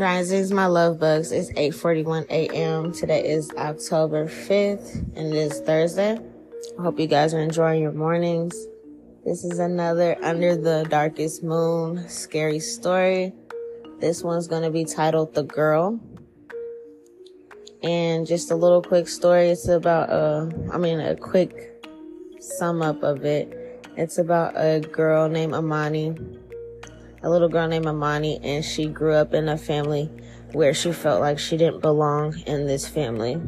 Risings, my love bugs. It's 8:41 a.m. Today is October 5th, and it is Thursday. I hope you guys are enjoying your mornings. This is another Under the Darkest Moon scary story. This one's going to be titled The Girl. And just a little quick story. It's about a, I mean, a quick sum up of it. It's about a girl named Amani a little girl named Amani, and she grew up in a family where she felt like she didn't belong in this family.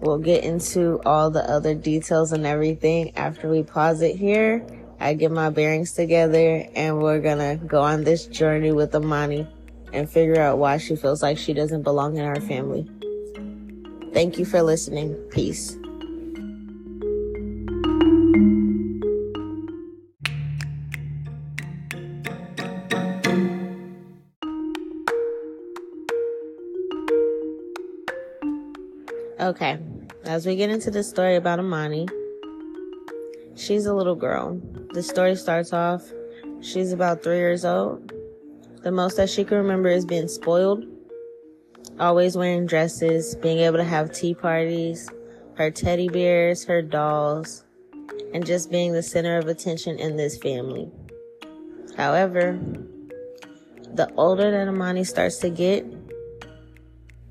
We'll get into all the other details and everything after we pause it here. I get my bearings together, and we're gonna go on this journey with Amani and figure out why she feels like she doesn't belong in our family. Thank you for listening. Peace. Okay, as we get into the story about Amani, she's a little girl. The story starts off, she's about three years old. The most that she can remember is being spoiled, always wearing dresses, being able to have tea parties, her teddy bears, her dolls, and just being the center of attention in this family. However, the older that Amani starts to get,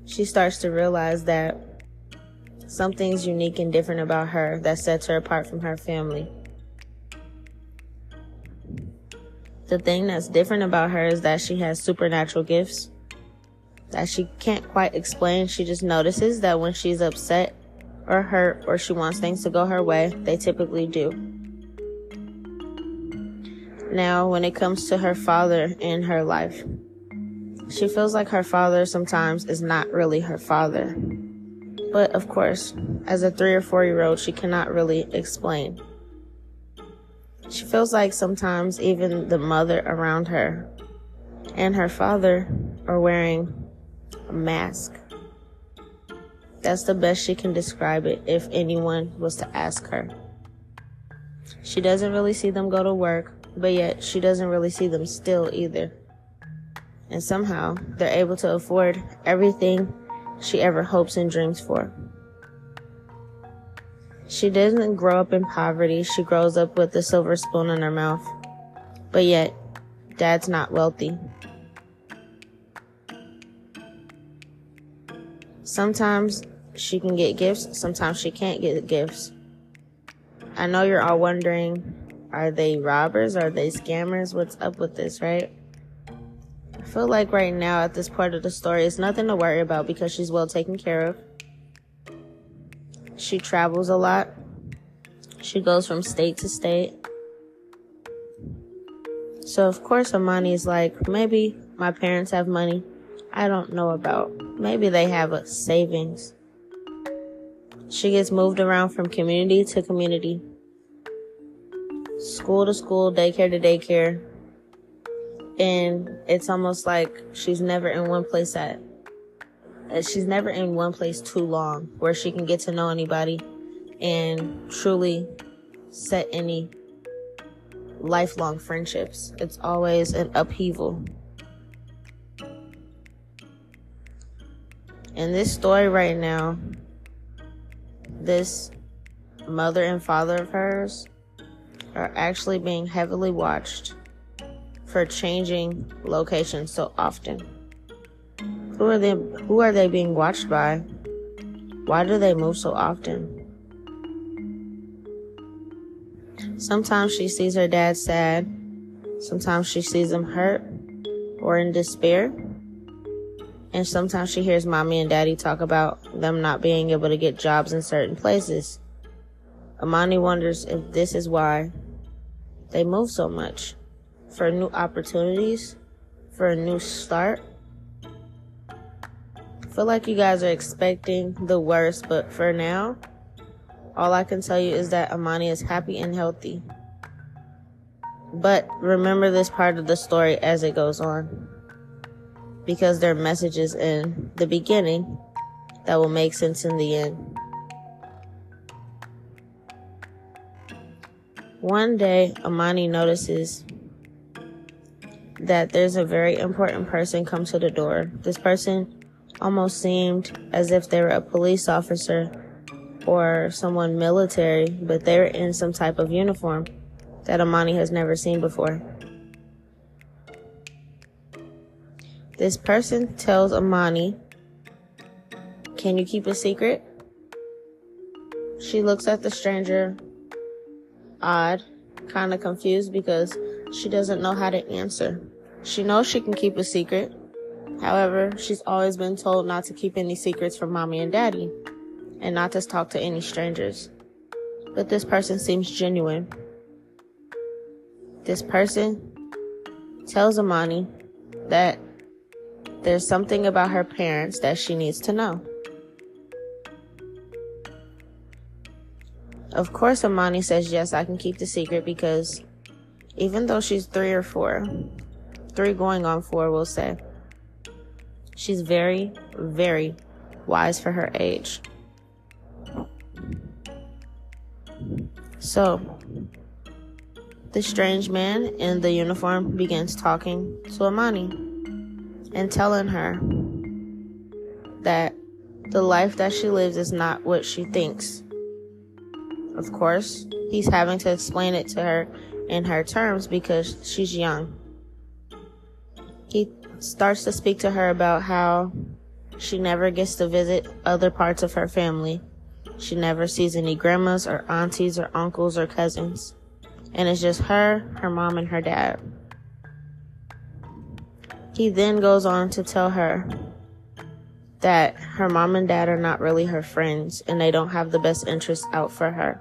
she starts to realize that Something's unique and different about her that sets her apart from her family. The thing that's different about her is that she has supernatural gifts that she can't quite explain. She just notices that when she's upset or hurt or she wants things to go her way, they typically do. Now, when it comes to her father in her life, she feels like her father sometimes is not really her father. But of course, as a three or four year old, she cannot really explain. She feels like sometimes even the mother around her and her father are wearing a mask. That's the best she can describe it if anyone was to ask her. She doesn't really see them go to work, but yet she doesn't really see them still either. And somehow they're able to afford everything she ever hopes and dreams for. She doesn't grow up in poverty, she grows up with a silver spoon in her mouth. But yet, dad's not wealthy. Sometimes she can get gifts, sometimes she can't get gifts. I know you're all wondering are they robbers? Are they scammers? What's up with this, right? Feel like right now at this part of the story, it's nothing to worry about because she's well taken care of. She travels a lot. She goes from state to state. So of course Amani is like, maybe my parents have money I don't know about. Maybe they have a savings. She gets moved around from community to community, school to school, daycare to daycare, and it's almost like she's never in one place at uh, she's never in one place too long where she can get to know anybody and truly set any lifelong friendships. It's always an upheaval. In this story right now, this mother and father of hers are actually being heavily watched for changing locations so often? Who are they who are they being watched by? Why do they move so often? Sometimes she sees her dad sad. Sometimes she sees him hurt or in despair. And sometimes she hears mommy and daddy talk about them not being able to get jobs in certain places. Amani wonders if this is why they move so much for new opportunities, for a new start. Feel like you guys are expecting the worst, but for now, all I can tell you is that Amani is happy and healthy. But remember this part of the story as it goes on. Because there are messages in the beginning that will make sense in the end. One day, Amani notices that there's a very important person come to the door. This person almost seemed as if they were a police officer or someone military, but they're in some type of uniform that Amani has never seen before. This person tells Amani, Can you keep a secret? She looks at the stranger odd, kind of confused because she doesn't know how to answer. She knows she can keep a secret. However, she's always been told not to keep any secrets from mommy and daddy and not to talk to any strangers. But this person seems genuine. This person tells Amani that there's something about her parents that she needs to know. Of course, Amani says, Yes, I can keep the secret because even though she's three or four, three going on four, we'll say, she's very, very wise for her age. So, the strange man in the uniform begins talking to Amani and telling her that the life that she lives is not what she thinks. Of course, he's having to explain it to her in her terms because she's young. Starts to speak to her about how she never gets to visit other parts of her family. She never sees any grandmas or aunties or uncles or cousins. And it's just her, her mom, and her dad. He then goes on to tell her that her mom and dad are not really her friends and they don't have the best interests out for her.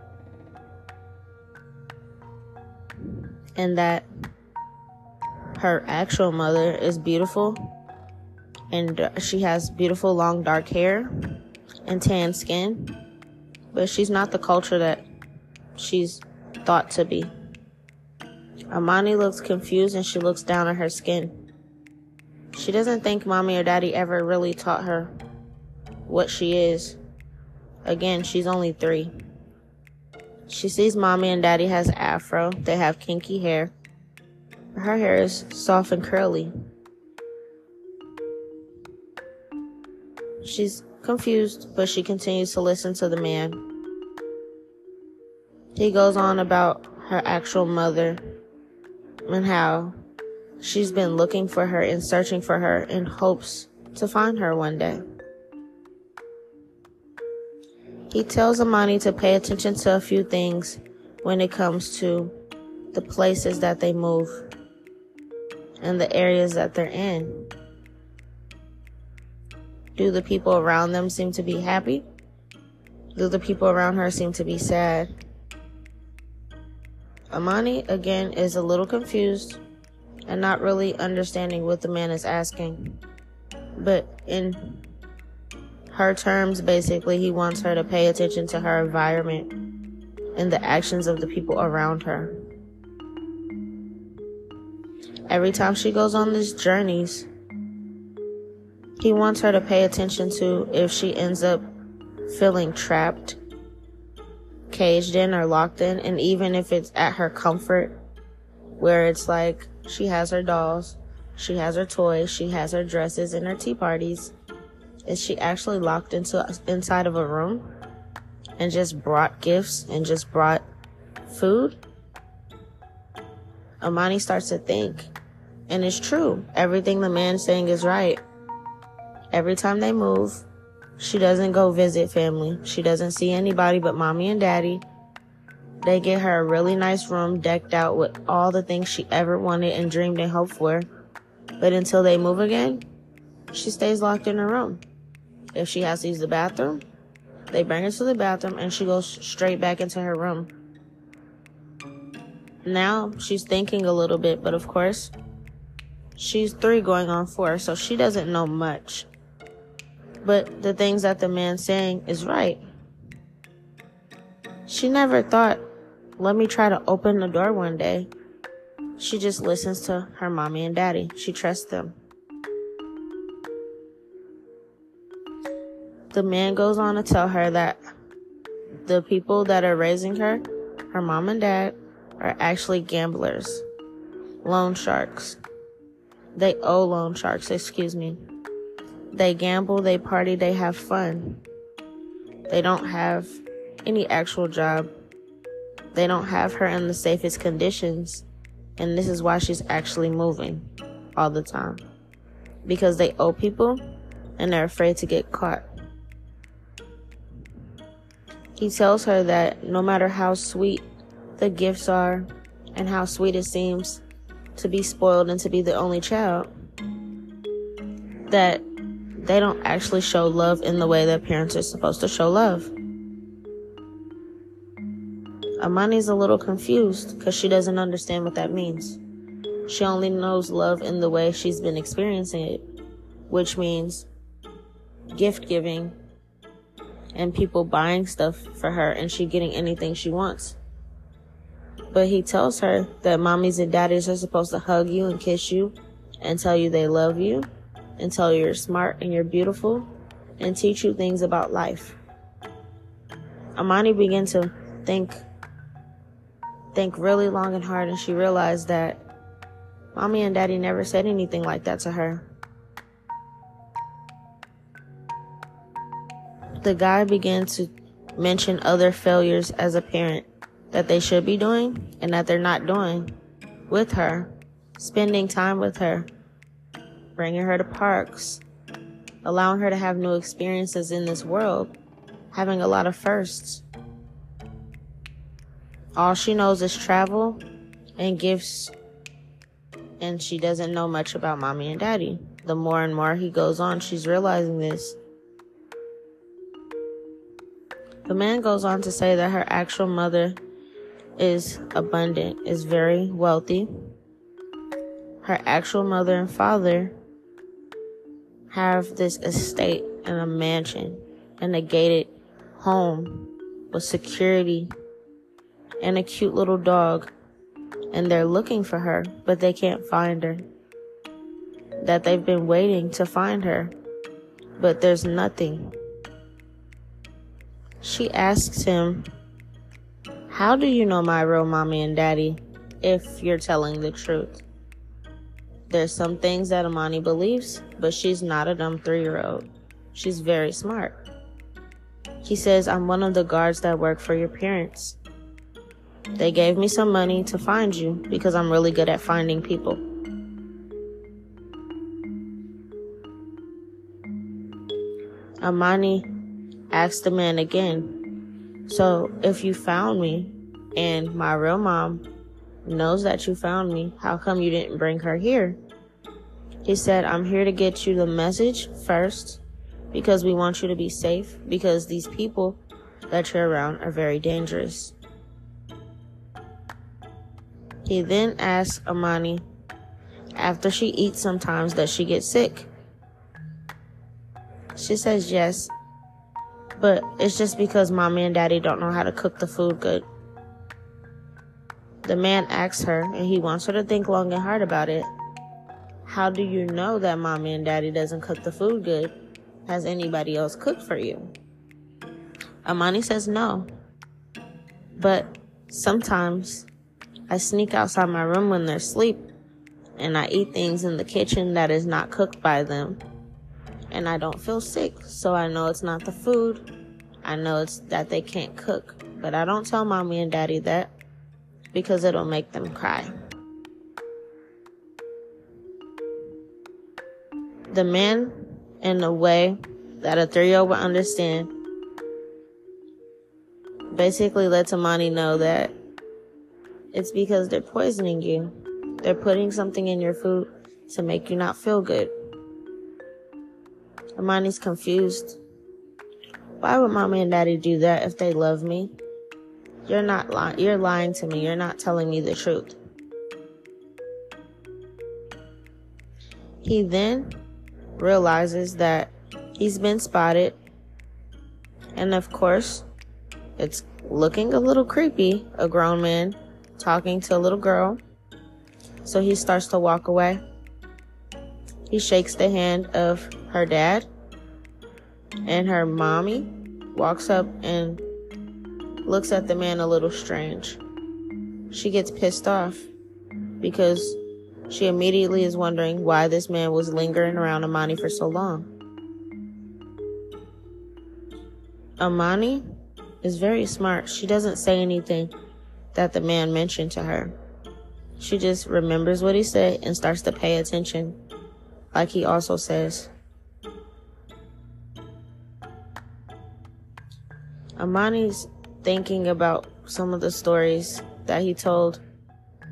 And that her actual mother is beautiful and she has beautiful long dark hair and tan skin, but she's not the culture that she's thought to be. Amani looks confused and she looks down at her skin. She doesn't think mommy or daddy ever really taught her what she is. Again, she's only three. She sees mommy and daddy has afro. They have kinky hair. Her hair is soft and curly. She's confused, but she continues to listen to the man. He goes on about her actual mother and how She's been looking for her and searching for her in hopes to find her one day. He tells Amani to pay attention to a few things when it comes to the places that they move and the areas that they're in. Do the people around them seem to be happy? Do the people around her seem to be sad? Amani, again, is a little confused and not really understanding what the man is asking. But in her terms, basically, he wants her to pay attention to her environment and the actions of the people around her. Every time she goes on these journeys, he wants her to pay attention to if she ends up feeling trapped, caged in, or locked in, and even if it's at her comfort, where it's like she has her dolls, she has her toys, she has her dresses and her tea parties. Is she actually locked into inside of a room and just brought gifts and just brought food? Amani starts to think, and it's true. Everything the man's saying is right. Every time they move, she doesn't go visit family. She doesn't see anybody but mommy and daddy. They get her a really nice room decked out with all the things she ever wanted and dreamed and hoped for. But until they move again, she stays locked in her room. If she has to use the bathroom, they bring her to the bathroom and she goes straight back into her room. Now she's thinking a little bit, but of course, she's three going on four, so she doesn't know much. But the things that the man's saying is right. She never thought let me try to open the door one day. She just listens to her mommy and daddy. She trusts them. The man goes on to tell her that the people that are raising her, her mom and dad, are actually gamblers, loan sharks. They owe loan sharks, excuse me. They gamble, they party, they have fun. They don't have any actual job. They don't have her in the safest conditions. And this is why she's actually moving all the time. Because they owe people and they're afraid to get caught. He tells her that no matter how sweet the gifts are and how sweet it seems to be spoiled and to be the only child, that they don't actually show love in the way that parents are supposed to show love. Amani's a little confused because she doesn't understand what that means. She only knows love in the way she's been experiencing it, which means gift giving and people buying stuff for her and she getting anything she wants. But he tells her that mommies and daddies are supposed to hug you and kiss you and tell you they love you and tell you you're smart and you're beautiful and teach you things about life. Amani began to think think really long and hard and she realized that mommy and daddy never said anything like that to her. The guy began to mention other failures as a parent that they should be doing and that they're not doing with her, spending time with her, bringing her to parks, allowing her to have new experiences in this world, having a lot of firsts. All she knows is travel and gifts, and she doesn't know much about mommy and daddy. The more and more he goes on, she's realizing this. The man goes on to say that her actual mother is abundant, is very wealthy. Her actual mother and father have this estate and a mansion and a gated home with security and a cute little dog, and they're looking for her, but they can't find her. That they've been waiting to find her, but there's nothing. She asks him, How do you know my real mommy and daddy if you're telling the truth? There's some things that Amani believes, but she's not a dumb three year old. She's very smart. He says, I'm one of the guards that work for your parents. They gave me some money to find you because I'm really good at finding people. Amani asked the man again, So if you found me and my real mom knows that you found me, how come you didn't bring her here? He said, I'm here to get you the message first because we want you to be safe because these people that you're around are very dangerous. He then asks Amani after she eats sometimes does she get sick. She says yes, but it's just because mommy and daddy don't know how to cook the food good. The man asks her, and he wants her to think long and hard about it. How do you know that mommy and daddy doesn't cook the food good? Has anybody else cooked for you? Amani says no. But sometimes I sneak outside my room when they're asleep and I eat things in the kitchen that is not cooked by them. And I don't feel sick, so I know it's not the food. I know it's that they can't cook. But I don't tell mommy and daddy that because it'll make them cry. The man, in a way that a three year old would understand, basically lets Amani know that it's because they're poisoning you. They're putting something in your food to make you not feel good. Amani's confused. Why would mommy and daddy do that if they love me? You're not lying. You're lying to me. You're not telling me the truth. He then realizes that he's been spotted. And of course, it's looking a little creepy, a grown man talking to a little girl. So he starts to walk away. He shakes the hand of her dad, and her mommy walks up and looks at the man a little strange. She gets pissed off because She immediately is wondering why this man was lingering around Amani for so long. Amani is very smart. She doesn't say anything that the man mentioned to her. She just remembers what he said and starts to pay attention, like he also says. Amani's thinking about some of the stories that he told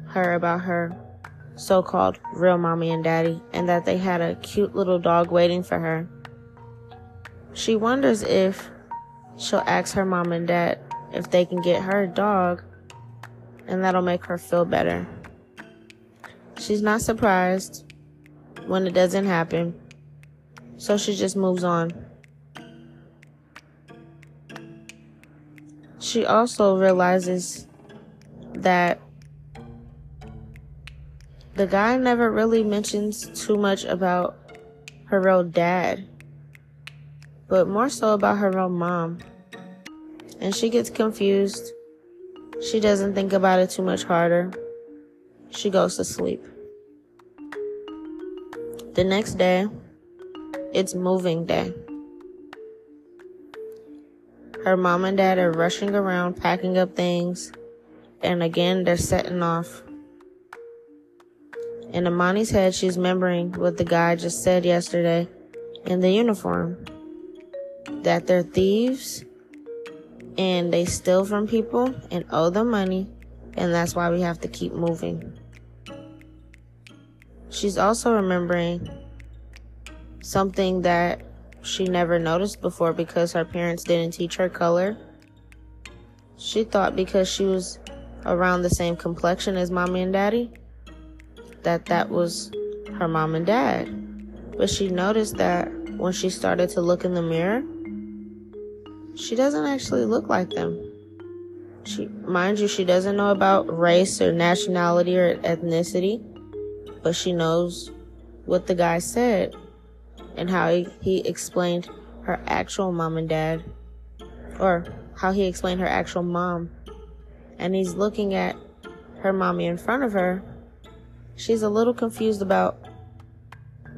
her about her so called real mommy and daddy, and that they had a cute little dog waiting for her. She wonders if she'll ask her mom and dad if they can get her a dog, and that'll make her feel better. She's not surprised when it doesn't happen, so she just moves on. She also realizes that the guy never really mentions too much about her real dad, but more so about her real mom. And she gets confused. She doesn't think about it too much harder. She goes to sleep. The next day, it's moving day. Her mom and dad are rushing around packing up things, and again, they're setting off. In Amani's head, she's remembering what the guy just said yesterday in the uniform that they're thieves and they steal from people and owe them money, and that's why we have to keep moving. She's also remembering something that she never noticed before because her parents didn't teach her color. She thought because she was around the same complexion as mommy and daddy that that was her mom and dad. But she noticed that when she started to look in the mirror, she doesn't actually look like them. She, mind you, she doesn't know about race or nationality or ethnicity, but she knows what the guy said and how he, explained her actual mom and dad, or how he explained her actual mom. And he's looking at her mommy in front of her She's a little confused about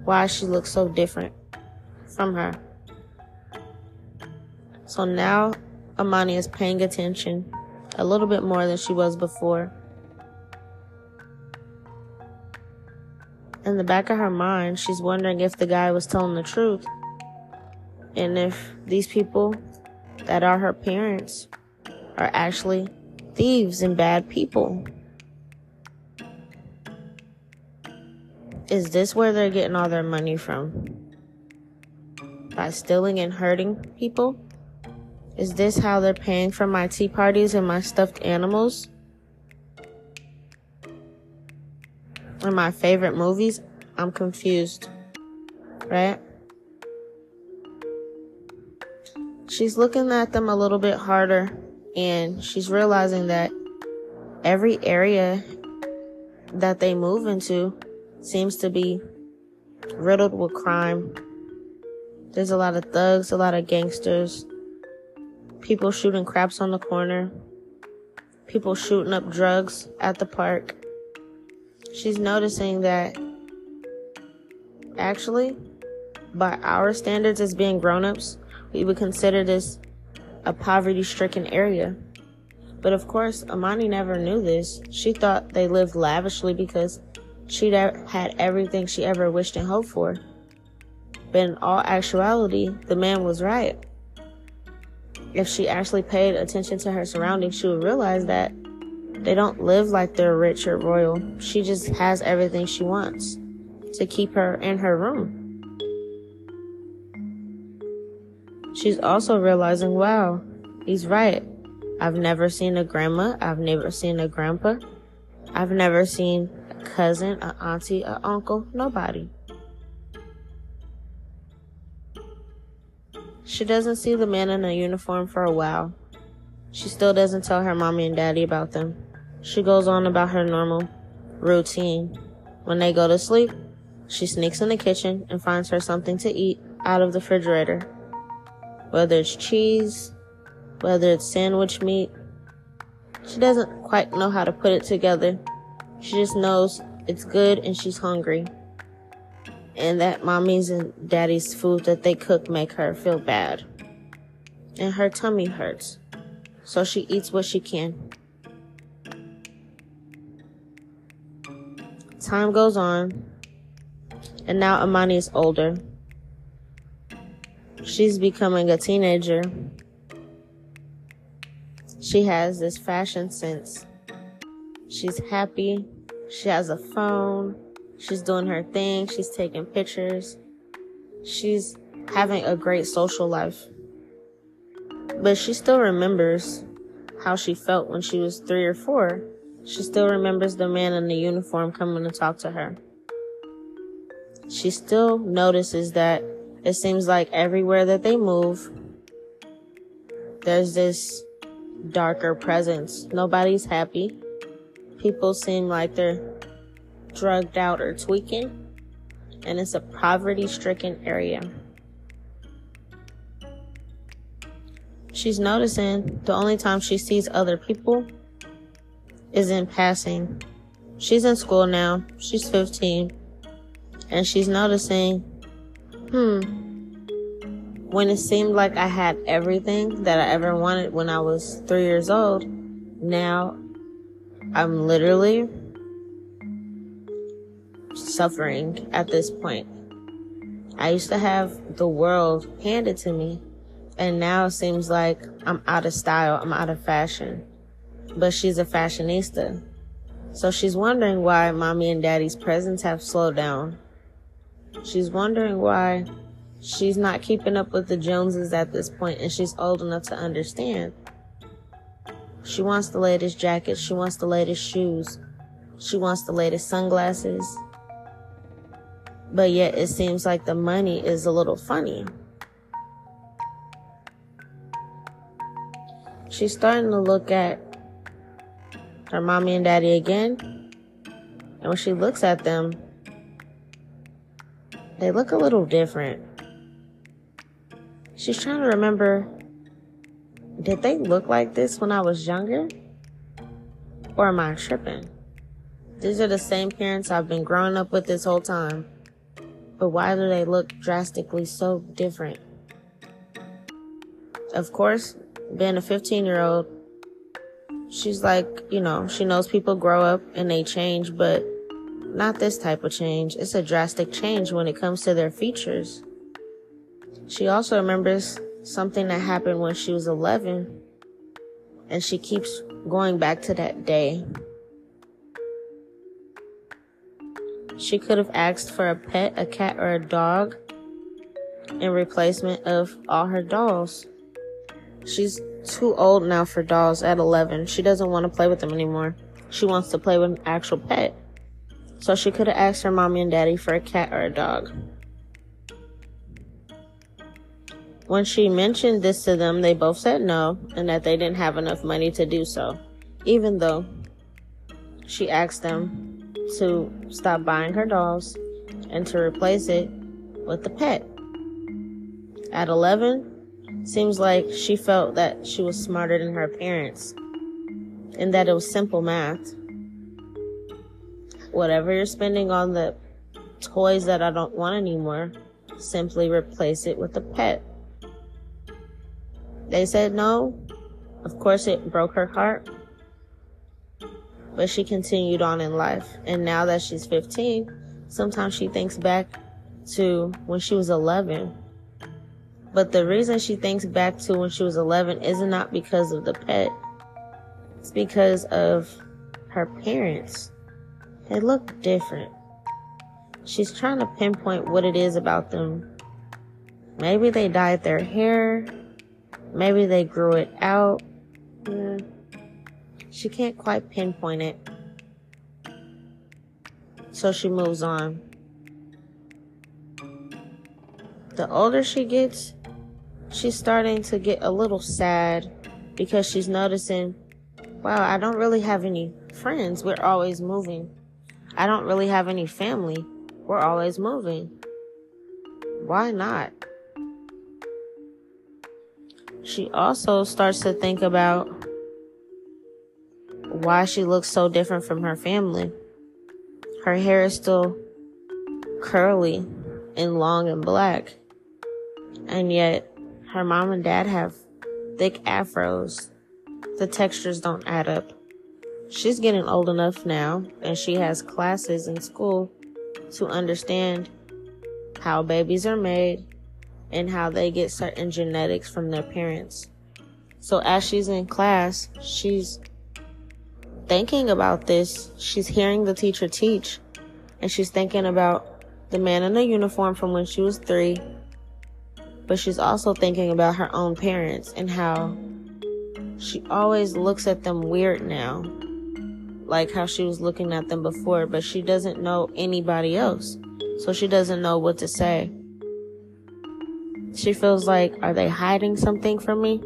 why she looks so different from her. So now Amani is paying attention a little bit more than she was before. In the back of her mind, she's wondering if the guy was telling the truth and if these people that are her parents are actually thieves and bad people. Is this where they're getting all their money from? By stealing and hurting people? Is this how they're paying for my tea parties and my stuffed animals? And my favorite movies? I'm confused. Right? She's looking at them a little bit harder and she's realizing that every area that they move into seems to be riddled with crime. There's a lot of thugs, a lot of gangsters, people shooting craps on the corner, people shooting up drugs at the park. She's noticing that actually, by our standards as being grown ups, we would consider this a poverty stricken area. But of course, Amani never knew this. She thought they lived lavishly because She'd had everything she ever wished and hoped for. But in all actuality, the man was right. If she actually paid attention to her surroundings, she would realize that they don't live like they're rich or royal. She just has everything she wants to keep her in her room. She's also realizing, wow, he's right. I've never seen a grandma. I've never seen a grandpa. I've never seen a cousin, a auntie, a uncle, nobody. She doesn't see the man in a uniform for a while. She still doesn't tell her mommy and daddy about them. She goes on about her normal routine. When they go to sleep, she sneaks in the kitchen and finds her something to eat out of the refrigerator. Whether it's cheese, whether it's sandwich meat, she doesn't quite know how to put it together, she just knows it's good and she's hungry. And that mommy's and daddy's food that they cook make her feel bad. And her tummy hurts. So she eats what she can. Time goes on. And now Amani is older. She's becoming a teenager. She has this fashion sense. She's happy. She has a phone. She's doing her thing. She's taking pictures. She's having a great social life. But she still remembers how she felt when she was three or four. She still remembers the man in the uniform coming to talk to her. She still notices that it seems like everywhere that they move, there's this darker presence. Nobody's happy. People seem like they're drugged out or tweaking. And it's a poverty stricken area. She's noticing the only time she sees other people is in passing. She's in school now. She's 15. And she's noticing hmm, when it seemed like I had everything that I ever wanted when I was three years old, now I'm literally suffering at this point. I used to have the world handed to me, and now it seems like I'm out of style, I'm out of fashion. But she's a fashionista. So she's wondering why mommy and daddy's presents have slowed down. She's wondering why she's not keeping up with the Joneses at this point and she's old enough to understand. She wants the latest jacket, she wants the latest shoes, she wants the latest sunglasses. But yet it seems like the money is a little funny. She's starting to look at her mommy and daddy again. And when she looks at them, they look a little different. She's trying to remember did they look like this when I was younger? Or am I tripping? These are the same parents I've been growing up with this whole time. But why do they look drastically so different? Of course, being a 15 year old, she's like, you know, she knows people grow up and they change, but not this type of change. It's a drastic change when it comes to their features. She also remembers something that happened when she was 11, and she keeps going back to that day. She could have asked for a pet, a cat, or a dog in replacement of all her dolls. She's too old now for dolls at 11. She doesn't want to play with them anymore. She wants to play with an actual pet. So she could have asked her mommy and daddy for a cat or a dog. When she mentioned this to them, they both said no and that they didn't have enough money to do so, even though she asked them to stop buying her dolls and to replace it with a pet. At 11, seems like she felt that she was smarter than her parents and that it was simple math whatever you're spending on the toys that I don't want anymore, simply replace it with a pet. They said no. Of course, it broke her heart. But she continued on in life. And now that she's 15, sometimes she thinks back to when she was 11. But the reason she thinks back to when she was 11 is not because of the pet. It's because of her parents. They look different. She's trying to pinpoint what it is about them. Maybe they dyed their hair. Maybe they grew it out. She can't quite pinpoint it. So she moves on. The older she gets, she's starting to get a little sad because she's noticing, wow, I don't really have any friends. We're always moving. I don't really have any family. We're always moving. Why not? She also starts to think about why she looks so different from her family. Her hair is still curly and long and black. And yet her mom and dad have thick afros. The textures don't add up. She's getting old enough now and she has classes in school to understand how babies are made and how they get certain genetics from their parents. So as she's in class, she's thinking about this. She's hearing the teacher teach and she's thinking about the man in the uniform from when she was three. But she's also thinking about her own parents and how she always looks at them weird now. Like how she was looking at them before, but she doesn't know anybody else. So she doesn't know what to say. She feels like, are they hiding something from me?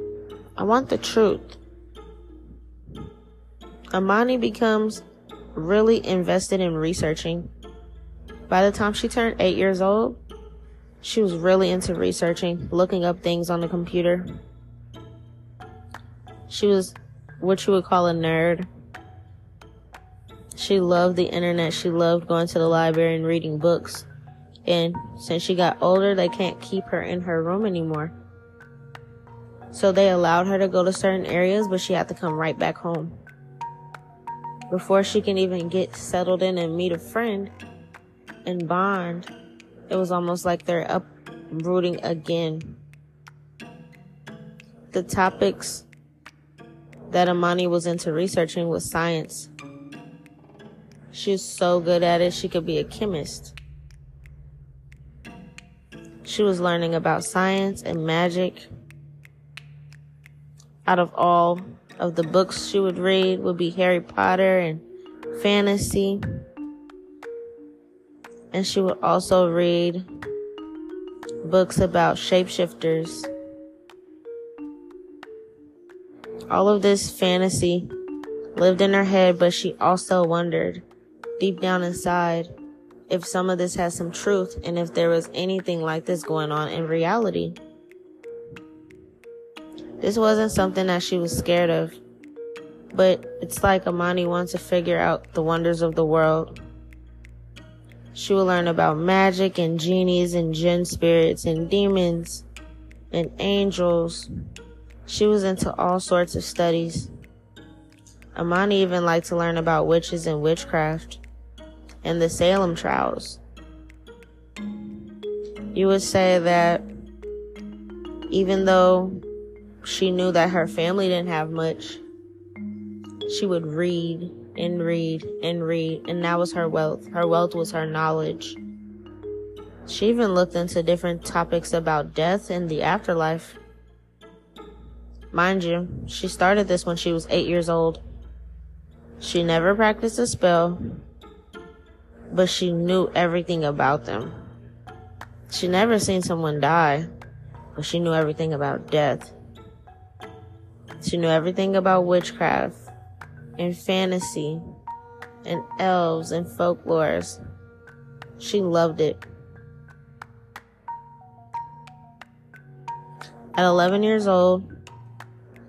I want the truth. Amani becomes really invested in researching. By the time she turned eight years old, she was really into researching, looking up things on the computer. She was what you would call a nerd. She loved the internet. She loved going to the library and reading books. And since she got older, they can't keep her in her room anymore. So they allowed her to go to certain areas, but she had to come right back home. Before she can even get settled in and meet a friend and bond, it was almost like they're uprooting again. The topics that Amani was into researching was science. She was so good at it, she could be a chemist. She was learning about science and magic. Out of all of the books she would read would be Harry Potter and fantasy. And she would also read books about shapeshifters. All of this fantasy lived in her head, but she also wondered deep down inside if some of this has some truth and if there was anything like this going on in reality. This wasn't something that she was scared of, but it's like Amani wants to figure out the wonders of the world. She will learn about magic and genies and jinn spirits and demons and angels. She was into all sorts of studies. Amani even liked to learn about witches and witchcraft and the Salem trials. You would say that even though she knew that her family didn't have much, she would read and read and read, and that was her wealth. Her wealth was her knowledge. She even looked into different topics about death and the afterlife. Mind you, she started this when she was eight years old. She never practiced a spell, but she knew everything about them. She never seen someone die, but she knew everything about death. She knew everything about witchcraft and fantasy and elves and folklores. She loved it. At 11 years old,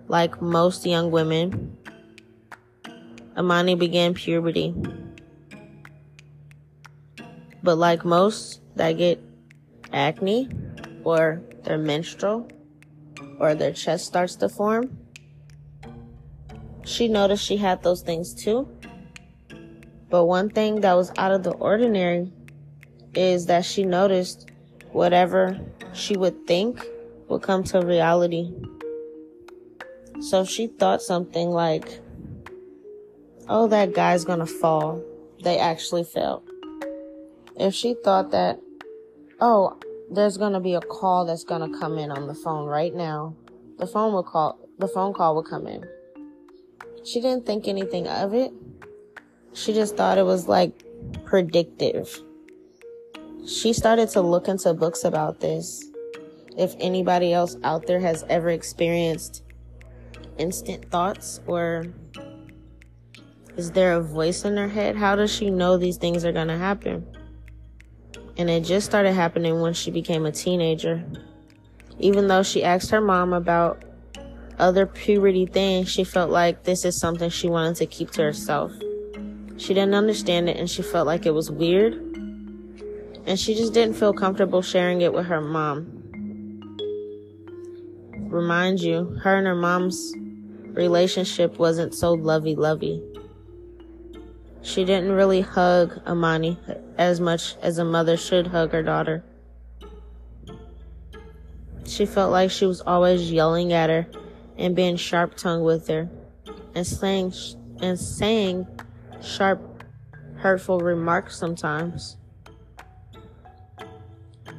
like most young women, Amani began puberty. But like most that get acne or their menstrual or their chest starts to form, she noticed she had those things too. But one thing that was out of the ordinary is that she noticed whatever she would think would come to reality. So she thought something like, oh, that guy's gonna fall. They actually fell if she thought that, oh, there's gonna be a call that's gonna come in on the phone right now, the phone would call, the phone call would come in. She didn't think anything of it. She just thought it was like predictive. She started to look into books about this. If anybody else out there has ever experienced instant thoughts or is there a voice in her head? How does she know these things are going to happen? and it just started happening when she became a teenager. Even though she asked her mom about other puberty things, she felt like this is something she wanted to keep to herself. She didn't understand it and she felt like it was weird. And she just didn't feel comfortable sharing it with her mom. Remind you, her and her mom's relationship wasn't so lovey lovey. She didn't really hug Amani as much as a mother should hug her daughter. She felt like she was always yelling at her and being sharp tongued with her and saying and saying sharp hurtful remarks sometimes.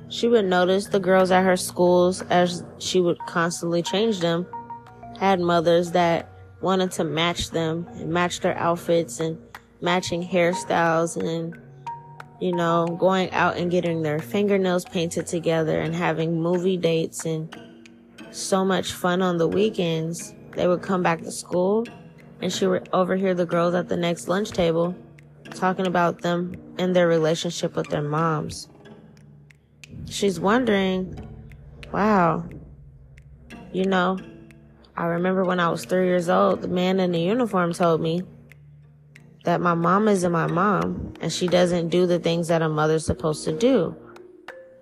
She would notice the girls at her schools as she would constantly change them had mothers that wanted to match them and match their outfits and matching hairstyles and you know, going out and getting their fingernails painted together and having movie dates and so much fun on the weekends. They would come back to school and she would overhear the girls at the next lunch table talking about them and their relationship with their moms. She's wondering, wow, you know, I remember when I was three years old, the man in the uniform told me that my mom isn't my mom and she doesn't do the things that a mother's supposed to do.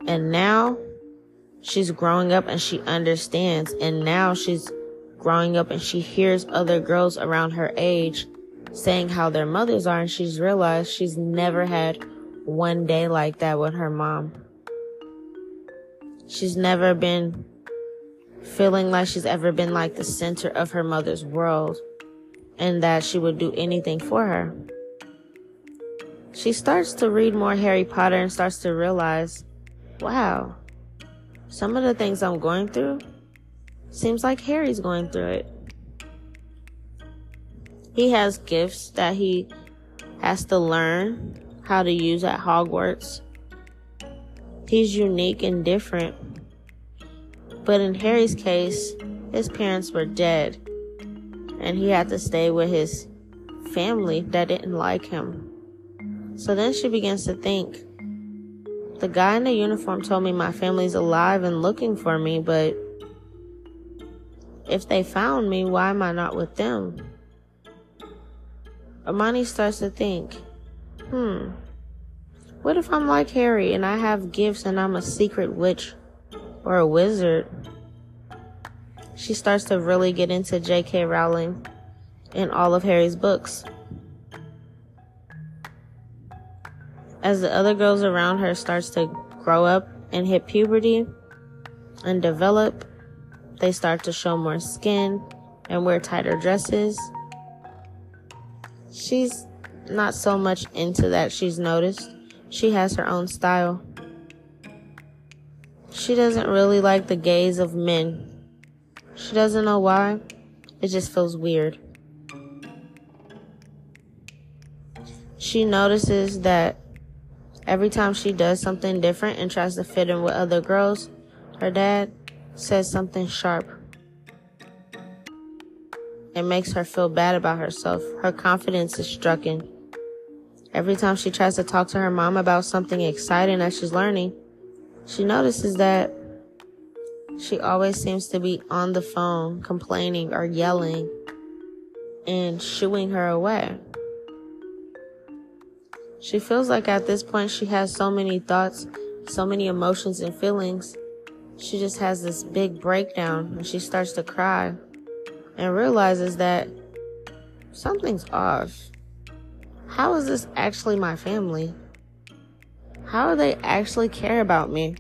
And now she's growing up and she understands. And now she's growing up and she hears other girls around her age saying how their mothers are. And she's realized she's never had one day like that with her mom. She's never been feeling like she's ever been like the center of her mother's world and that she would do anything for her. She starts to read more Harry Potter and starts to realize, wow, some of the things I'm going through seems like Harry's going through it. He has gifts that he has to learn how to use at Hogwarts. He's unique and different. But in Harry's case, his parents were dead and he had to stay with his family that didn't like him. So then she begins to think the guy in the uniform told me my family's alive and looking for me, but if they found me, why am I not with them? Amani starts to think, hmm, what if I'm like Harry and I have gifts and I'm a secret witch or a wizard? she starts to really get into J.K. Rowling and all of Harry's books. As the other girls around her starts to grow up and hit puberty and develop, they start to show more skin and wear tighter dresses. She's not so much into that, she's noticed. She has her own style. She doesn't really like the gaze of men she doesn't know why. It just feels weird. She notices that every time she does something different and tries to fit in with other girls, her dad says something sharp. It makes her feel bad about herself. Her confidence is stricken. Every time she tries to talk to her mom about something exciting that she's learning, she notices that she always seems to be on the phone complaining or yelling and shooing her away. She feels like at this point she has so many thoughts, so many emotions and feelings. She just has this big breakdown and she starts to cry and realizes that something's off. How is this actually my family? How do they actually care about me?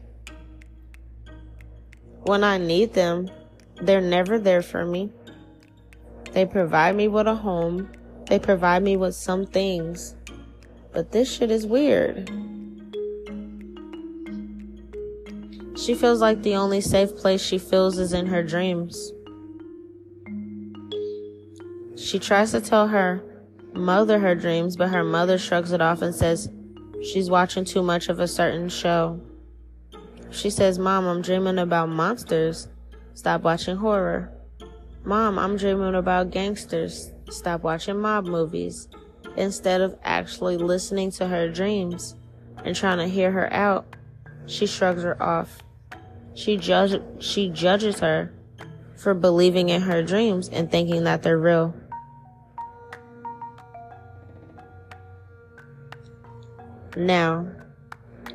When I need them, they're never there for me. They provide me with a home. They provide me with some things. But this shit is weird. She feels like the only safe place she feels is in her dreams. She tries to tell her mother her dreams, but her mother shrugs it off and says she's watching too much of a certain show. She says, Mom, I'm dreaming about monsters. Stop watching horror. Mom, I'm dreaming about gangsters. Stop watching mob movies. Instead of actually listening to her dreams and trying to hear her out, she shrugs her off. She judge she judges her for believing in her dreams and thinking that they're real. Now,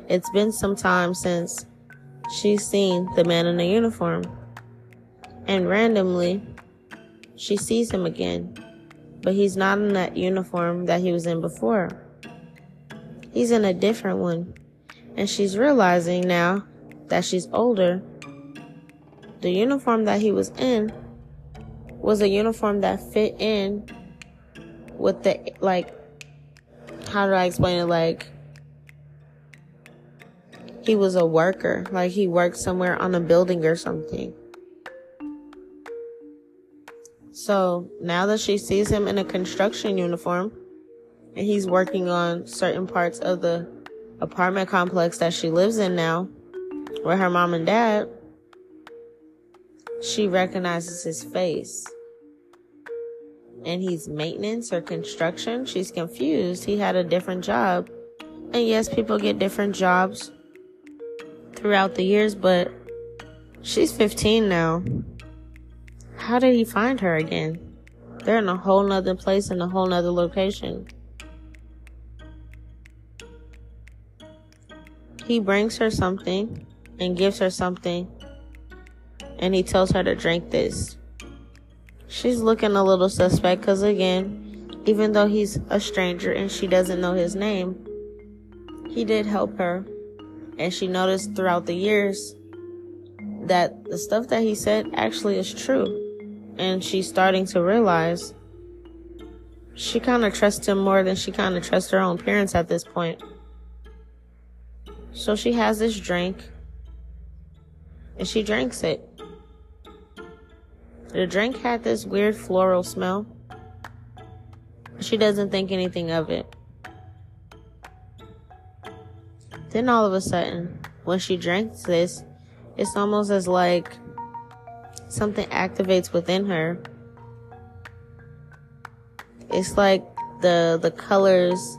it's been some time since she's seen the man in the uniform. And randomly, she sees him again. But he's not in that uniform that he was in before. He's in a different one. And she's realizing now that she's older. The uniform that he was in was a uniform that fit in with the, like, how do I explain it? Like, he was a worker. Like, he worked somewhere on a building or something. So now that she sees him in a construction uniform and he's working on certain parts of the apartment complex that she lives in now with her mom and dad, she recognizes his face. And he's maintenance or construction. She's confused. He had a different job. And yes, people get different jobs throughout the years, but she's 15 now. How did he find her again? They're in a whole nother place in a whole nother location. He brings her something and gives her something, and he tells her to drink this. She's looking a little suspect because, again, even though he's a stranger and she doesn't know his name, he did help her. And she noticed throughout the years that the stuff that he said actually is true and she's starting to realize she kind of trusts him more than she kind of trusts her own parents at this point. So she has this drink and she drinks it. The drink had this weird floral smell. She doesn't think anything of it. Then all of a sudden, when she drinks this, it's almost as like something activates within her. It's like the the colors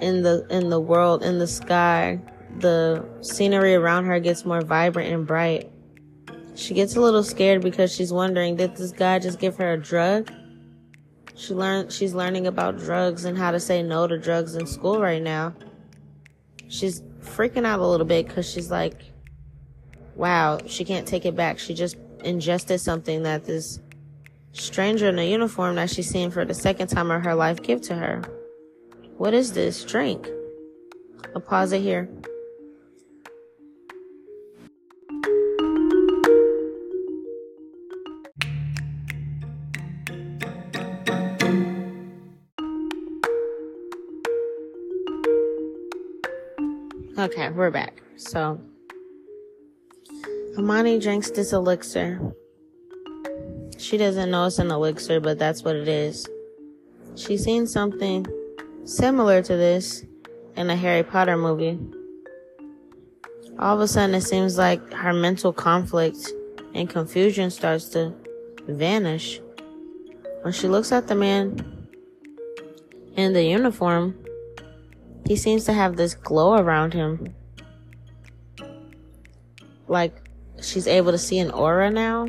in the in the world in the sky, the scenery around her gets more vibrant and bright. She gets a little scared because she's wondering did this guy just give her a drug? She learned she's learning about drugs and how to say no to drugs in school right now. She's freaking out a little bit cuz she's like wow, she can't take it back. She just ingested something that this stranger in a uniform that she's seen for the second time of her life give to her. What is this? Drink. I'll pause it here. Okay, we're back. So, Amani drinks this elixir. She doesn't know it's an elixir, but that's what it is. She's seen something similar to this in a Harry Potter movie. All of a sudden, it seems like her mental conflict and confusion starts to vanish. When she looks at the man in the uniform, he seems to have this glow around him. Like she's able to see an aura now.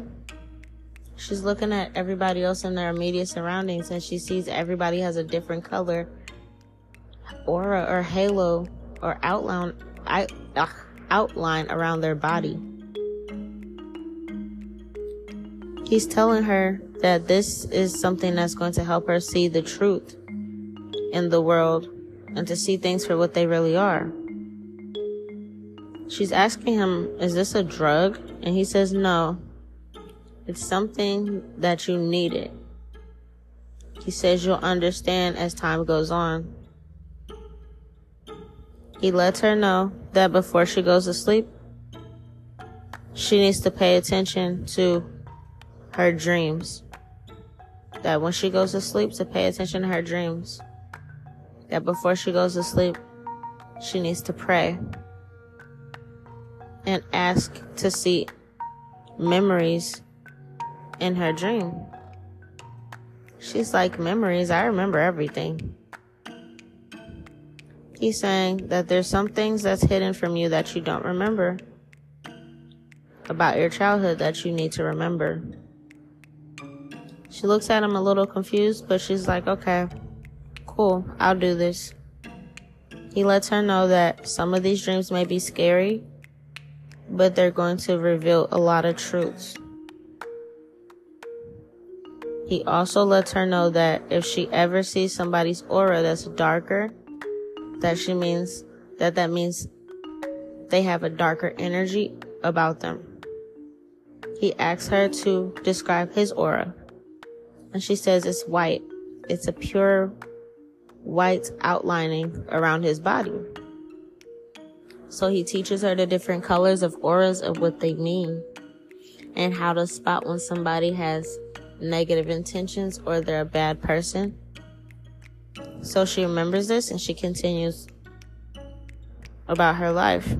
She's looking at everybody else in their immediate surroundings and she sees everybody has a different color aura or halo or outline uh, outline around their body. He's telling her that this is something that's going to help her see the truth in the world and to see things for what they really are. She's asking him, Is this a drug? And he says, No. It's something that you needed. He says you'll understand as time goes on. He lets her know that before she goes to sleep, she needs to pay attention to her dreams. That when she goes to sleep, to pay attention to her dreams. That before she goes to sleep, she needs to pray and ask to see memories in her dream. She's like, Memories? I remember everything. He's saying that there's some things that's hidden from you that you don't remember about your childhood that you need to remember. She looks at him a little confused, but she's like, okay, cool, I'll do this. He lets her know that some of these dreams may be scary, but they're going to reveal a lot of truths. He also lets her know that if she ever sees somebody's aura that's darker, that she means that that means they have a darker energy about them. He asks her to describe his aura. And she says it's white. It's a pure white outlining around his body. So he teaches her the different colors of auras of what they mean and how to spot when somebody has negative intentions or they're a bad person. So she remembers this and she continues about her life.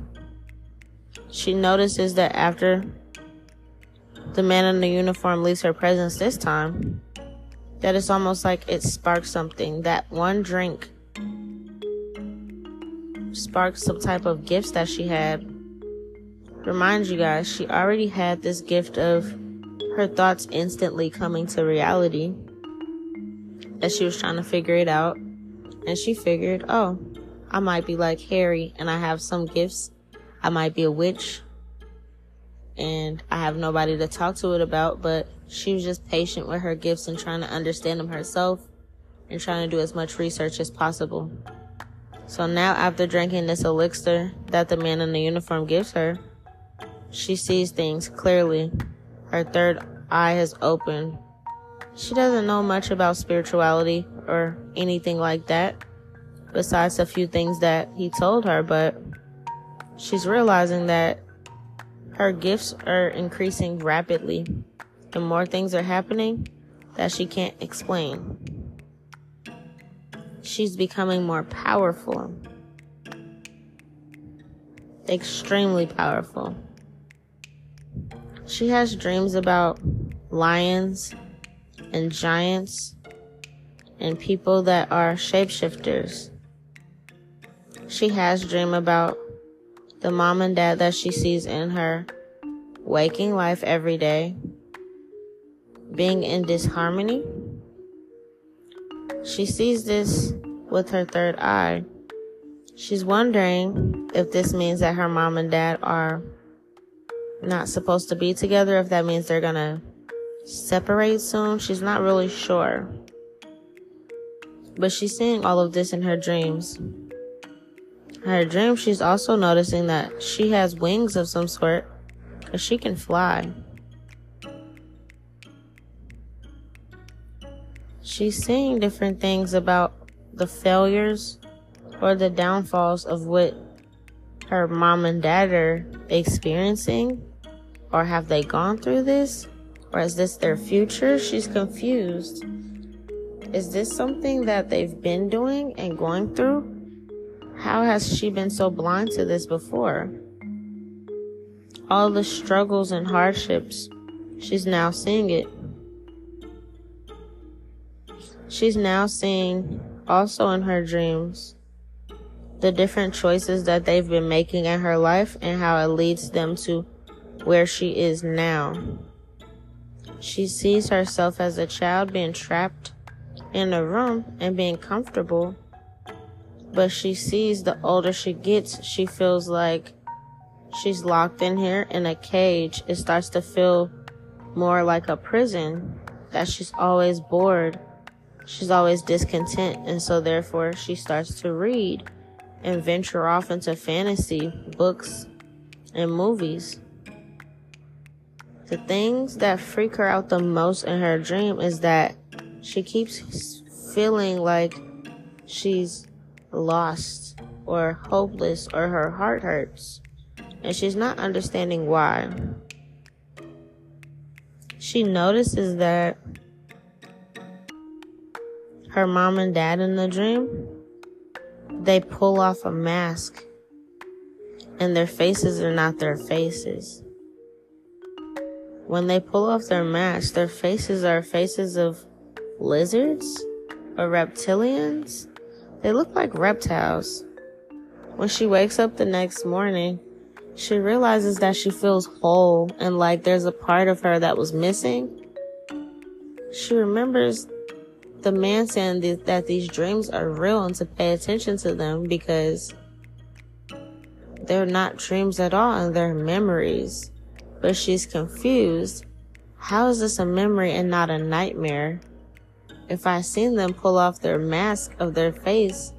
She notices that after the man in the uniform leaves her presence this time, that it's almost like it sparks something. That one drink sparked some type of gifts that she had. Remind you guys, she already had this gift of her thoughts instantly coming to reality as she was trying to figure it out. And she figured, oh, I might be like Harry and I have some gifts. I might be a witch and I have nobody to talk to it about, but she was just patient with her gifts and trying to understand them herself and trying to do as much research as possible. So now after drinking this elixir that the man in the uniform gives her, she sees things clearly her third eye has opened. She doesn't know much about spirituality or anything like that, besides a few things that he told her, but she's realizing that her gifts are increasing rapidly and more things are happening that she can't explain. She's becoming more powerful. Extremely powerful. She has dreams about lions and giants and people that are shapeshifters. She has dream about the mom and dad that she sees in her waking life every day being in disharmony. She sees this with her third eye. She's wondering if this means that her mom and dad are not supposed to be together, if that means they're gonna separate soon. She's not really sure. But she's seeing all of this in her dreams. Her dream, she's also noticing that she has wings of some sort, because she can fly. She's seeing different things about the failures or the downfalls of what her mom and dad are experiencing or have they gone through this? Or is this their future? She's confused. Is this something that they've been doing and going through? How has she been so blind to this before? All the struggles and hardships, she's now seeing it. She's now seeing also in her dreams the different choices that they've been making in her life and how it leads them to where she is now. She sees herself as a child being trapped in a room and being comfortable. But she sees the older she gets, she feels like she's locked in here in a cage. It starts to feel more like a prison, that she's always bored. She's always discontent. And so therefore she starts to read and venture off into fantasy books and movies. The things that freak her out the most in her dream is that she keeps feeling like she's lost or hopeless or her heart hurts. And she's not understanding why. She notices that her mom and dad in the dream, they pull off a mask and their faces are not their faces. When they pull off their mask, their faces are faces of lizards or reptilians. They look like reptiles. When she wakes up the next morning, she realizes that she feels whole and like there's a part of her that was missing. She remembers the man saying th- that these dreams are real and to pay attention to them because they're not dreams at all and they're memories. But she's confused. How is this a memory and not a nightmare? If I seen them pull off their mask of their face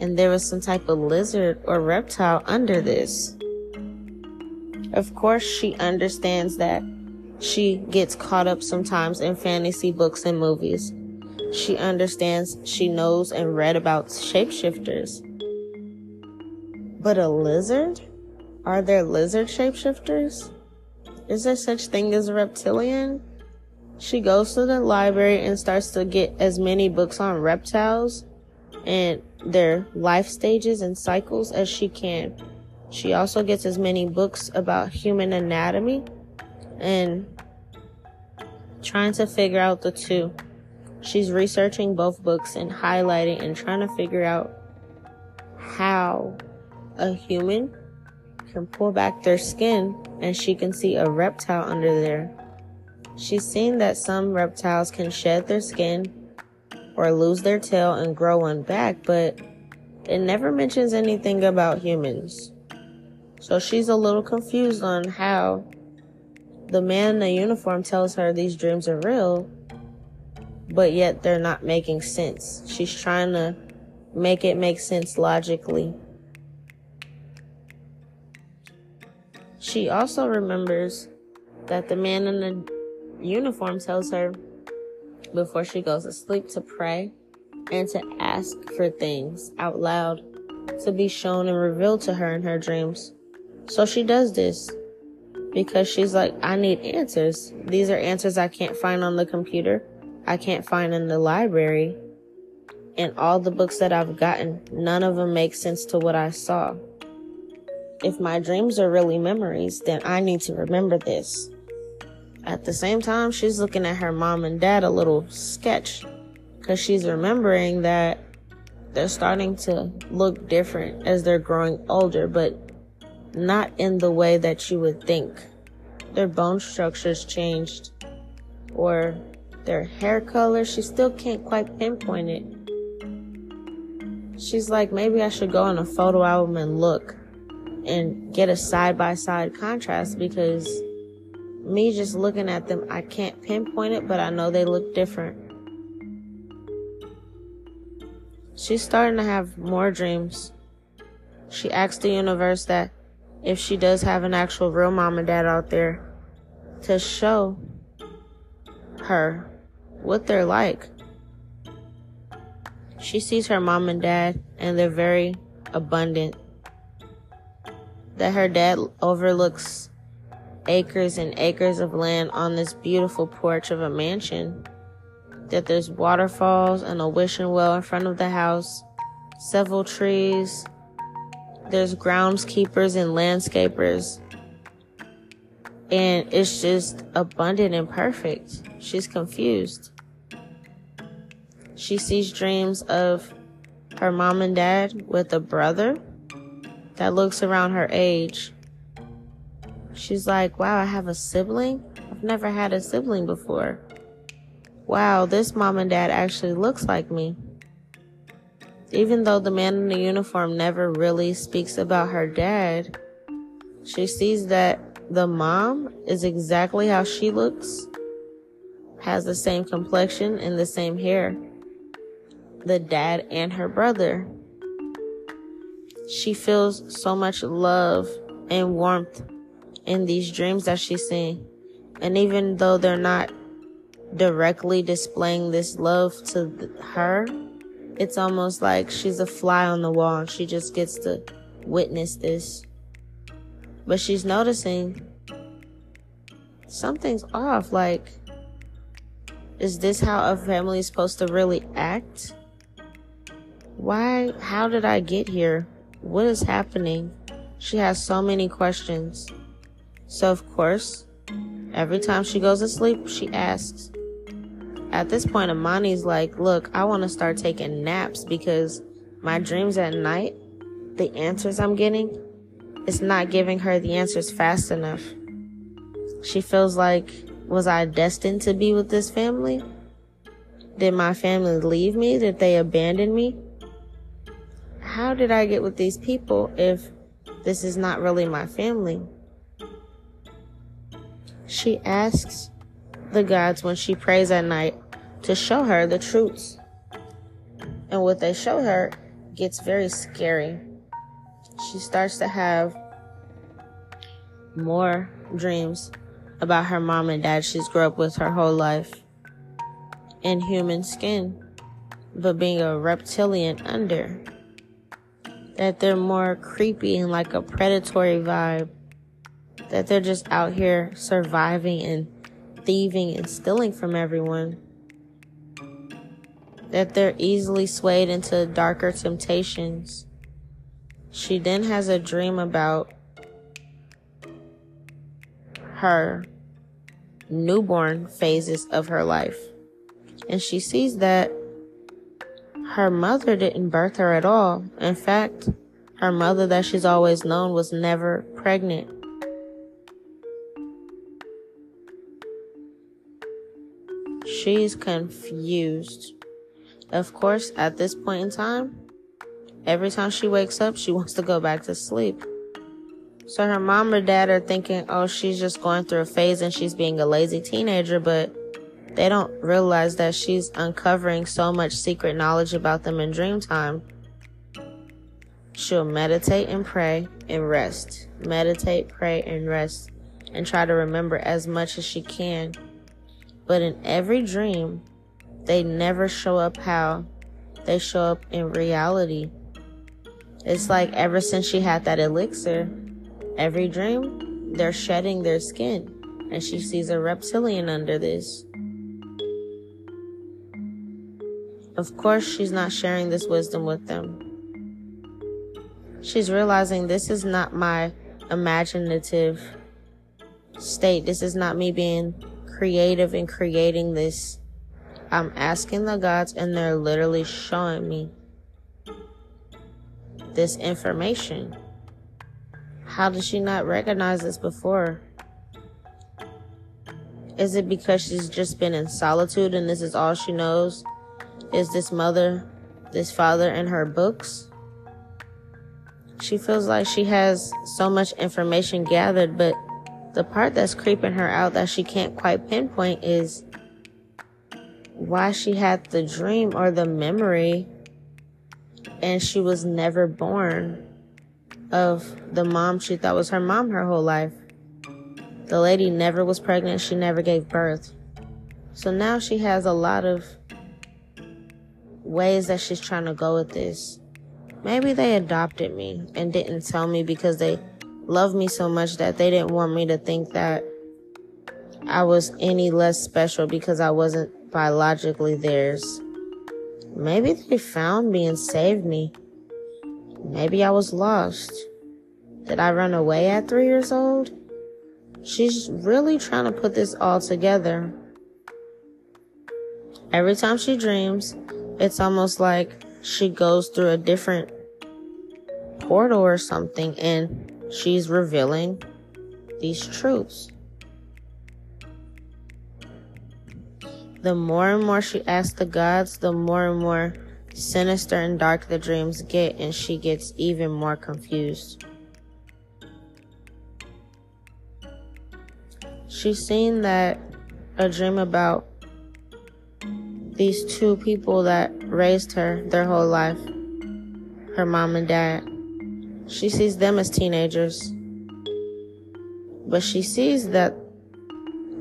and there was some type of lizard or reptile under this. Of course, she understands that she gets caught up sometimes in fantasy books and movies. She understands, she knows, and read about shapeshifters. But a lizard? Are there lizard shapeshifters? Is there such thing as a reptilian? She goes to the library and starts to get as many books on reptiles and their life stages and cycles as she can. She also gets as many books about human anatomy and trying to figure out the two. She's researching both books and highlighting and trying to figure out how a human can pull back their skin and she can see a reptile under there. She's seen that some reptiles can shed their skin or lose their tail and grow one back, but it never mentions anything about humans. So she's a little confused on how the man in the uniform tells her these dreams are real, but yet they're not making sense. She's trying to make it make sense logically. She also remembers that the man in the uniform tells her before she goes to sleep to pray and to ask for things out loud to be shown and revealed to her in her dreams. So she does this because she's like, I need answers. These are answers I can't find on the computer. I can't find in the library. And all the books that I've gotten, none of them make sense to what I saw. If my dreams are really memories, then I need to remember this. At the same time, she's looking at her mom and dad a little sketch because she's remembering that they're starting to look different as they're growing older, but not in the way that you would think. Their bone structures changed, or their hair color, she still can't quite pinpoint it. She's like, maybe I should go on a photo album and look and get a side by side contrast because me just looking at them, I can't pinpoint it, but I know they look different. She's starting to have more dreams. She asks the universe that if she does have an actual real mom and dad out there to show her what they're like. She sees her mom and dad and they're very abundant. That her dad overlooks acres and acres of land on this beautiful porch of a mansion. That there's waterfalls and a wishing well in front of the house, several trees, there's groundskeepers and landscapers. And it's just abundant and perfect. She's confused. She sees dreams of her mom and dad with a brother that looks around her age. She's like, wow, I have a sibling? I've never had a sibling before. Wow, this mom and dad actually looks like me. Even though the man in the uniform never really speaks about her dad, she sees that the mom is exactly how she looks, has the same complexion and the same hair. The dad and her brother. She feels so much love and warmth in these dreams that she's seeing. And even though they're not directly displaying this love to her, it's almost like she's a fly on the wall and she just gets to witness this. But she's noticing something's off. Like, is this how a family is supposed to really act? Why? How did I get here? What is happening? She has so many questions. So, of course, every time she goes to sleep, she asks, at this point, Amani's like, look, I want to start taking naps because my dreams at night, the answers I'm getting, it's not giving her the answers fast enough. She feels like, was I destined to be with this family? Did my family leave me? Did they abandon me? How did I get with these people if this is not really my family? She asks the gods when she prays at night to show her the truths. And what they show her gets very scary. She starts to have more dreams about her mom and dad she's grew up with her whole life in human skin, but being a reptilian under. That they're more creepy and like a predatory vibe. That they're just out here surviving and thieving and stealing from everyone. That they're easily swayed into darker temptations. She then has a dream about her newborn phases of her life. And she sees that her mother didn't birth her at all. In fact, her mother that she's always known was never pregnant. She's confused. Of course, at this point in time, every time she wakes up, she wants to go back to sleep. So her mom or dad are thinking, oh, she's just going through a phase and she's being a lazy teenager, but they don't realize that she's uncovering so much secret knowledge about them in dream time. She'll meditate and pray and rest. Meditate, pray, and rest. And try to remember as much as she can. But in every dream, they never show up how they show up in reality. It's like ever since she had that elixir, Every dream, they're shedding their skin, and she sees a reptilian under this. Of course, she's not sharing this wisdom with them. She's realizing this is not my imaginative state. This is not me being creative in creating this. I'm asking the gods, and they're literally showing me this information. How did she not recognize this before? Is it because she's just been in solitude and this is all she knows? Is this mother, this father, and her books? She feels like she has so much information gathered, but the part that's creeping her out that she can't quite pinpoint is why she had the dream or the memory and she was never born of the mom she thought was her mom her whole life. The lady never was pregnant, she never gave birth. So now she has a lot of ways that she's trying to go with this. Maybe they adopted me and didn't tell me because they loved me so much that they didn't want me to think that I was any less special because I wasn't biologically theirs. Maybe they found me and saved me. Maybe I was lost. Did I run away at three years old? She's really trying to put this all together. Every time she dreams, it's almost like she goes through a different portal or something and she's revealing these truths. The more and more she asks the gods, the more and more sinister and dark the dreams get, and she gets even more confused. She's seen that a dream about these two people that raised her their whole life her mom and dad. She sees them as teenagers, but she sees that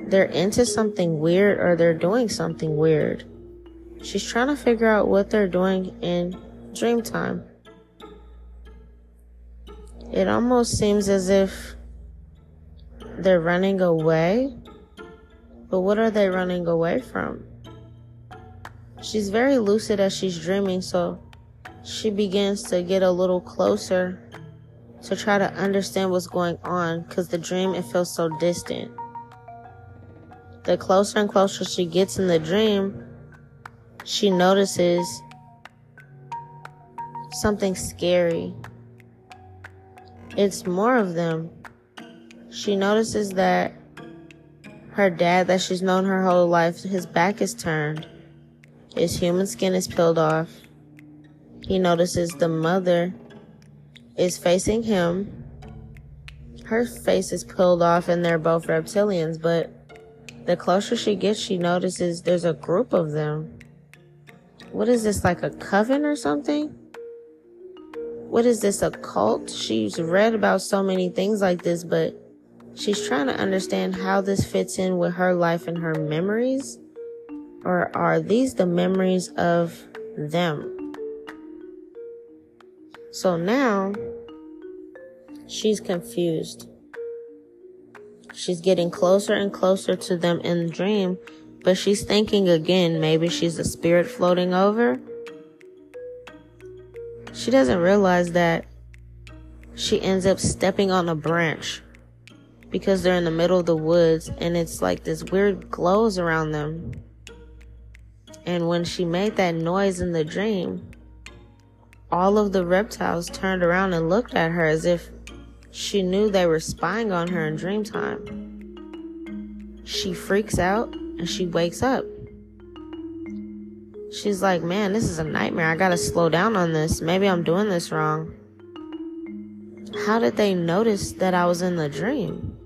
they're into something weird or they're doing something weird. She's trying to figure out what they're doing in dream time. It almost seems as if they're running away. But what are they running away from? She's very lucid as she's dreaming, so she begins to get a little closer to try to understand what's going on because the dream it feels so distant. The closer and closer she gets in the dream, she notices something scary. It's more of them. She notices that her dad, that she's known her whole life, his back is turned. His human skin is peeled off. He notices the mother is facing him. Her face is peeled off and they're both reptilians, but the closer she gets, she notices there's a group of them. What is this, like a coven or something? What is this, a cult? She's read about so many things like this, but she's trying to understand how this fits in with her life and her memories. Or are these the memories of them? So now she's confused. She's getting closer and closer to them in the dream, but she's thinking again, maybe she's a spirit floating over. She doesn't realize that she ends up stepping on a branch because they're in the middle of the woods and it's like this weird glows around them. And when she made that noise in the dream, all of the reptiles turned around and looked at her as if she knew they were spying on her in dream time. She freaks out and she wakes up. She's like, man, this is a nightmare. I gotta slow down on this. Maybe I'm doing this wrong. How did they notice that I was in the dream?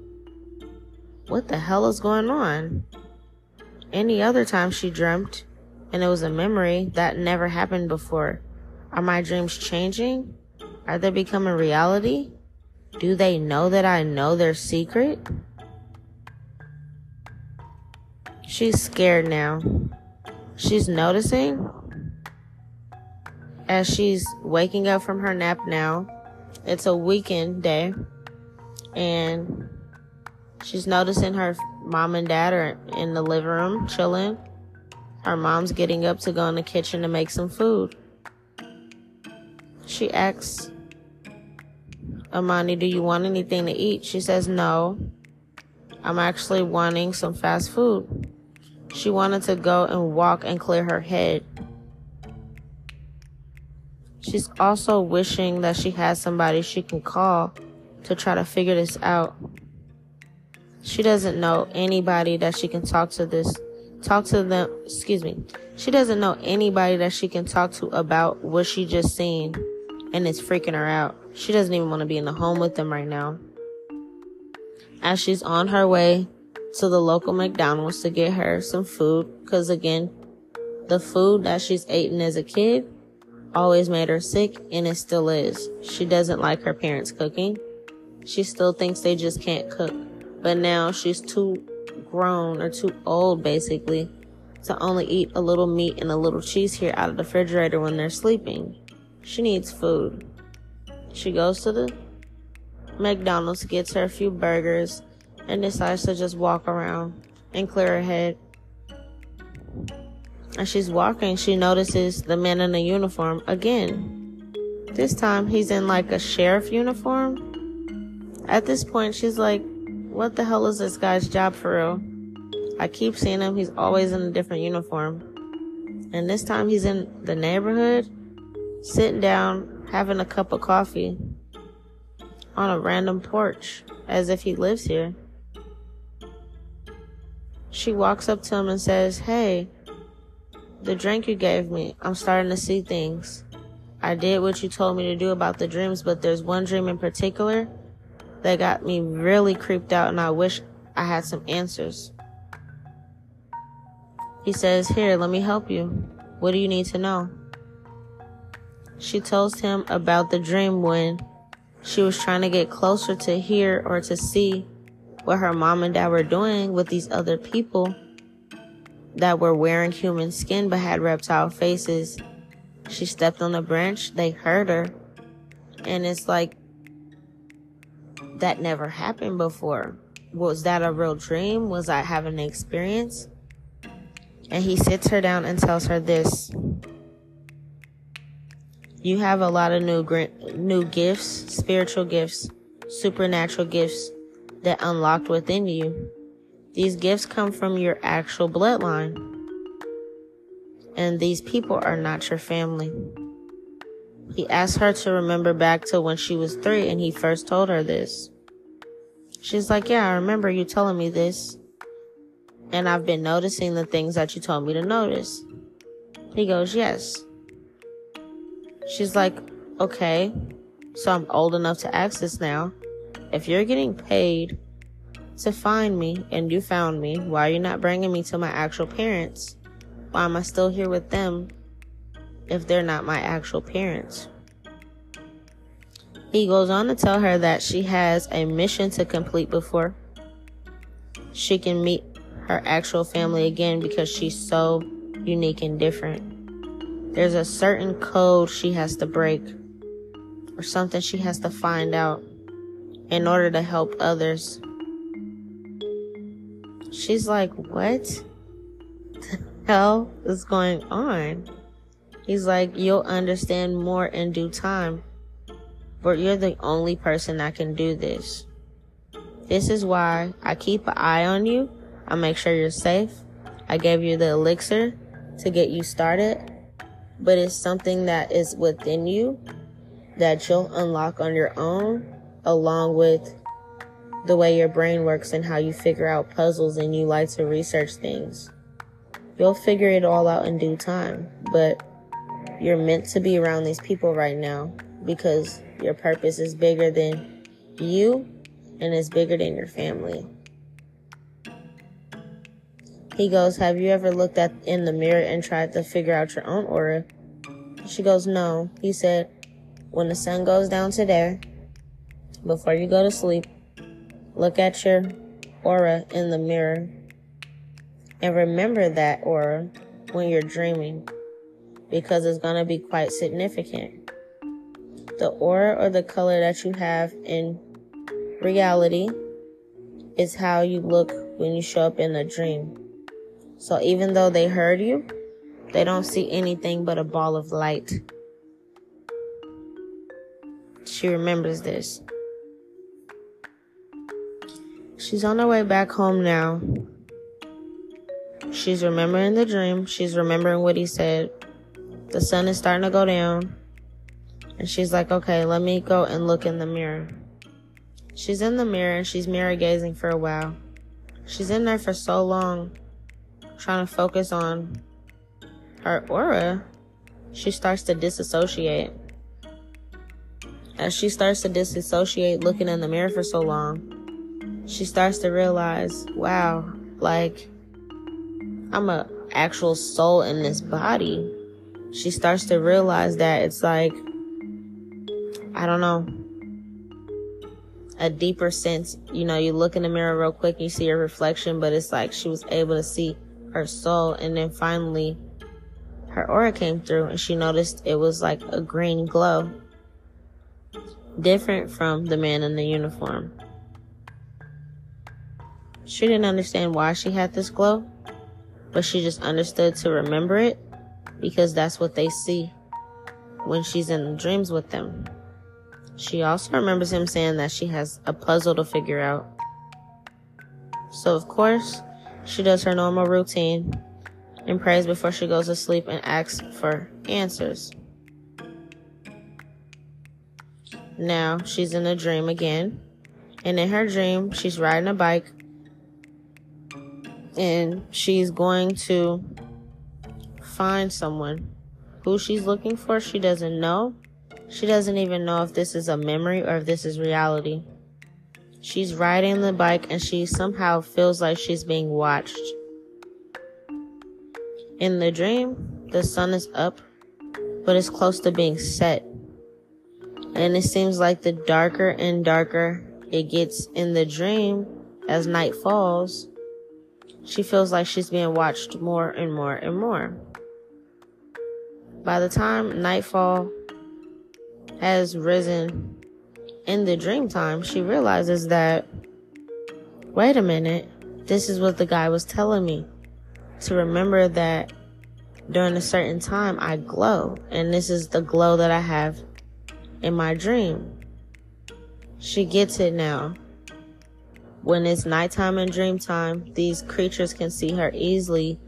What the hell is going on? Any other time she dreamt and it was a memory that never happened before. Are my dreams changing? Are they becoming reality? Do they know that I know their secret? She's scared now. She's noticing as she's waking up from her nap now. It's a weekend day. And she's noticing her mom and dad are in the living room chilling. Her mom's getting up to go in the kitchen to make some food. She asks Amani, do you want anything to eat? She says, no. I'm actually wanting some fast food. She wanted to go and walk and clear her head. She's also wishing that she has somebody she can call to try to figure this out. She doesn't know anybody that she can talk to this, talk to them, excuse me. She doesn't know anybody that she can talk to about what she just seen and it's freaking her out. She doesn't even want to be in the home with them right now. As she's on her way to the local McDonald's to get her some food, because again, the food that she's eaten as a kid always made her sick, and it still is. She doesn't like her parents cooking. She still thinks they just can't cook. But now she's too grown or too old, basically, to only eat a little meat and a little cheese here out of the refrigerator when they're sleeping. She needs food. She goes to the McDonald's, gets her a few burgers, and decides to just walk around and clear her head. As she's walking, she notices the man in a uniform again. This time he's in like a sheriff uniform. At this point, she's like, What the hell is this guy's job for real? I keep seeing him, he's always in a different uniform. And this time he's in the neighborhood sitting down, having a cup of coffee on a random porch as if he lives here. She walks up to him and says, Hey, the drink you gave me, I'm starting to see things. I did what you told me to do about the dreams, but there's one dream in particular that got me really creeped out, and I wish I had some answers. He says, Here, let me help you. What do you need to know? She tells him about the dream when she was trying to get closer to hear or to see what her mom and dad were doing with these other people that were wearing human skin but had reptile faces. She stepped on a branch, they heard her, and it's like that never happened before. Was that a real dream? Was I having an experience? And he sits her down and tells her this you have a lot of new new gifts, spiritual gifts, supernatural gifts that unlocked within you. These gifts come from your actual bloodline. And these people are not your family. He asked her to remember back to when she was three and he first told her this. She's like, Yeah, I remember you telling me this. And I've been noticing the things that you told me to notice. He goes, Yes. She's like, Okay, so I'm old enough to ask this now. If you're getting paid to find me and you found me, why are you not bringing me to my actual parents? Why am I still here with them if they're not my actual parents? He goes on to tell her that she has a mission to complete before she can meet her actual family again because she's so unique and different. There's a certain code she has to break or something she has to find out in order to help others. She's like, What the hell is going on? He's like, You'll understand more in due time, but you're the only person that can do this. This is why I keep an eye on you. I make sure you're safe. I gave you the elixir to get you started, but it's something that is within you that you'll unlock on your own, along with the way your brain works and how you figure out puzzles and you like to research things. You'll figure it all out in due time, but you're meant to be around these people right now because your purpose is bigger than you and is bigger than your family. He goes, Have you ever looked at in the mirror and tried to figure out your own aura? She goes, No. He said, When the sun goes down today, before you go to sleep, look at your aura in the mirror and remember that aura when you're dreaming because it's going to be quite significant. The aura or the color that you have in reality is how you look when you show up in a dream. So even though they heard you, they don't see anything but a ball of light. She remembers this. She's on her way back home now. She's remembering the dream. She's remembering what he said. The sun is starting to go down. And she's like, okay, let me go and look in the mirror. She's in the mirror and she's mirror gazing for a while. She's in there for so long trying to focus on her aura, she starts to disassociate. As she starts to disassociate looking in the mirror for so long, she starts to realize, wow, like I'm a actual soul in this body. She starts to realize that it's like I don't know, a deeper sense. You know, you look in the mirror real quick, you see your reflection, but it's like she was able to see her soul. And then finally, her aura came through and she noticed it was like a green glow. Different from the man in the uniform. She didn't understand why she had this glow, but she just understood to remember it because that's what they see when she's in dreams with them. She also remembers him saying that she has a puzzle to figure out. So, of course, she does her normal routine and prays before she goes to sleep and asks for answers. Now she's in a dream again. And in her dream, she's riding a bike and she's going to find someone. Who she's looking for, she doesn't know. She doesn't even know if this is a memory or if this is reality. She's riding the bike and she somehow feels like she's being watched. In the dream, the sun is up, but it's close to being set. And it seems like the darker and darker it gets in the dream as night falls, she feels like she's being watched more and more and more. By the time nightfall has risen in the dream time, she realizes that, wait a minute, this is what the guy was telling me. To remember that during a certain time I glow, and this is the glow that I have in my dream. She gets it now. When it's nighttime and dream time, these creatures can see her easily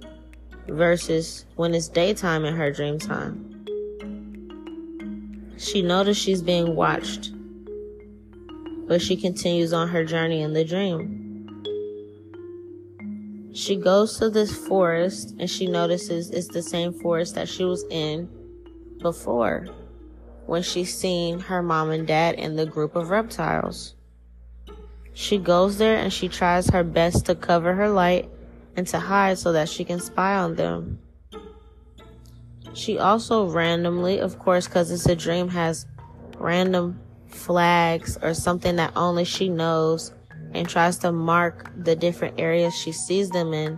versus when it's daytime in her dream time. She notices she's being watched but she continues on her journey in the dream. She goes to this forest and she notices it's the same forest that she was in before when she seen her mom and dad in the group of reptiles. She goes there and she tries her best to cover her light and to hide so that she can spy on them. She also randomly, of course, because it's a dream, has random flags or something that only she knows and tries to mark the different areas she sees them in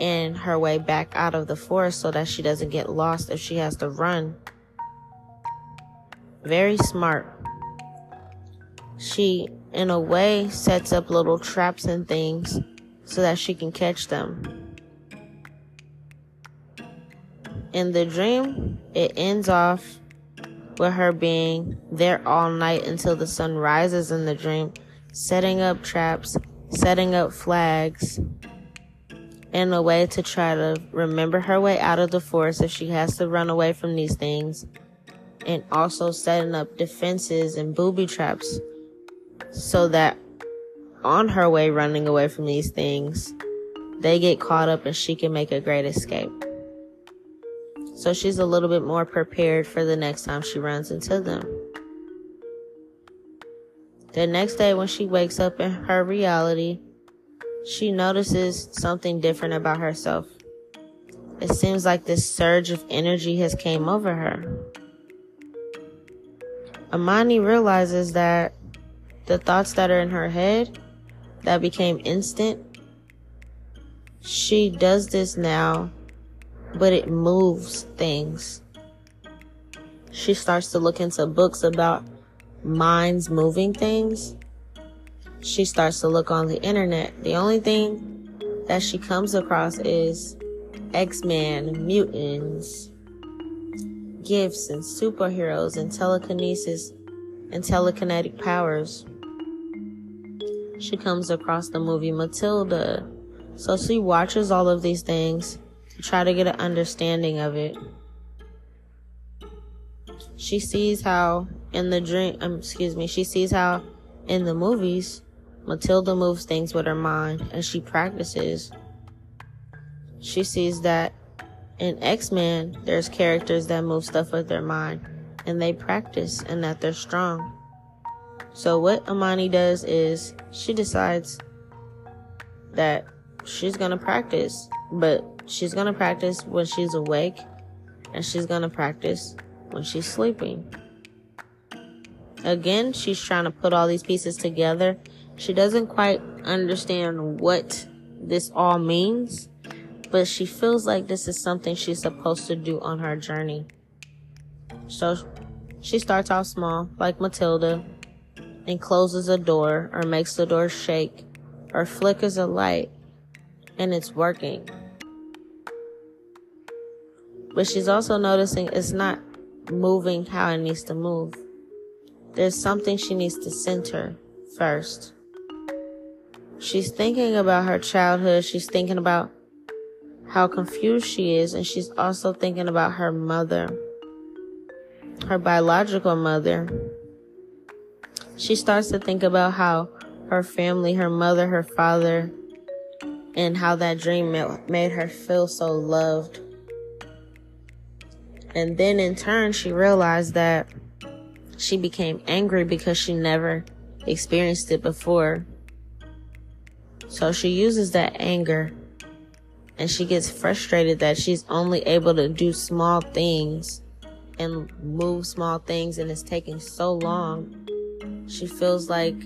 in her way back out of the forest so that she doesn't get lost if she has to run. Very smart. She, in a way, sets up little traps and things so that she can catch them. In the dream, it ends off with her being there all night until the sun rises in the dream, setting up traps, setting up flags, in a way to try to remember her way out of the forest if she has to run away from these things, and also setting up defenses and booby traps so that on her way running away from these things, they get caught up and she can make a great escape. So she's a little bit more prepared for the next time she runs into them. The next day, when she wakes up in her reality, she notices something different about herself. It seems like this surge of energy has came over her. Amani realizes that the thoughts that are in her head that became instant. She does this now, but it moves things. She starts to look into books about minds moving things. She starts to look on the internet. The only thing that she comes across is X-Men, mutants, gifts and superheroes and telekinesis and telekinetic powers she comes across the movie Matilda. So she watches all of these things try to get an understanding of it. She sees how in the dream, um, excuse me, she sees how in the movies Matilda moves things with her mind and she practices. She sees that in X-Men, there's characters that move stuff with their mind and they practice and that they're strong. So what Amani does is she decides that she's gonna practice, but she's gonna practice when she's awake and she's gonna practice when she's sleeping. Again, she's trying to put all these pieces together. She doesn't quite understand what this all means, but she feels like this is something she's supposed to do on her journey. So she starts off small, like Matilda, and closes a door or makes the door shake or flickers a light and it's working. But she's also noticing it's not moving how it needs to move. There's something she needs to center first. She's thinking about her childhood. She's thinking about how confused she is. And she's also thinking about her mother, her biological mother, she starts to think about how her family, her mother, her father, and how that dream made her feel so loved. And then in turn, she realized that she became angry because she never experienced it before. So she uses that anger and she gets frustrated that she's only able to do small things and move small things and it's taking so long she feels like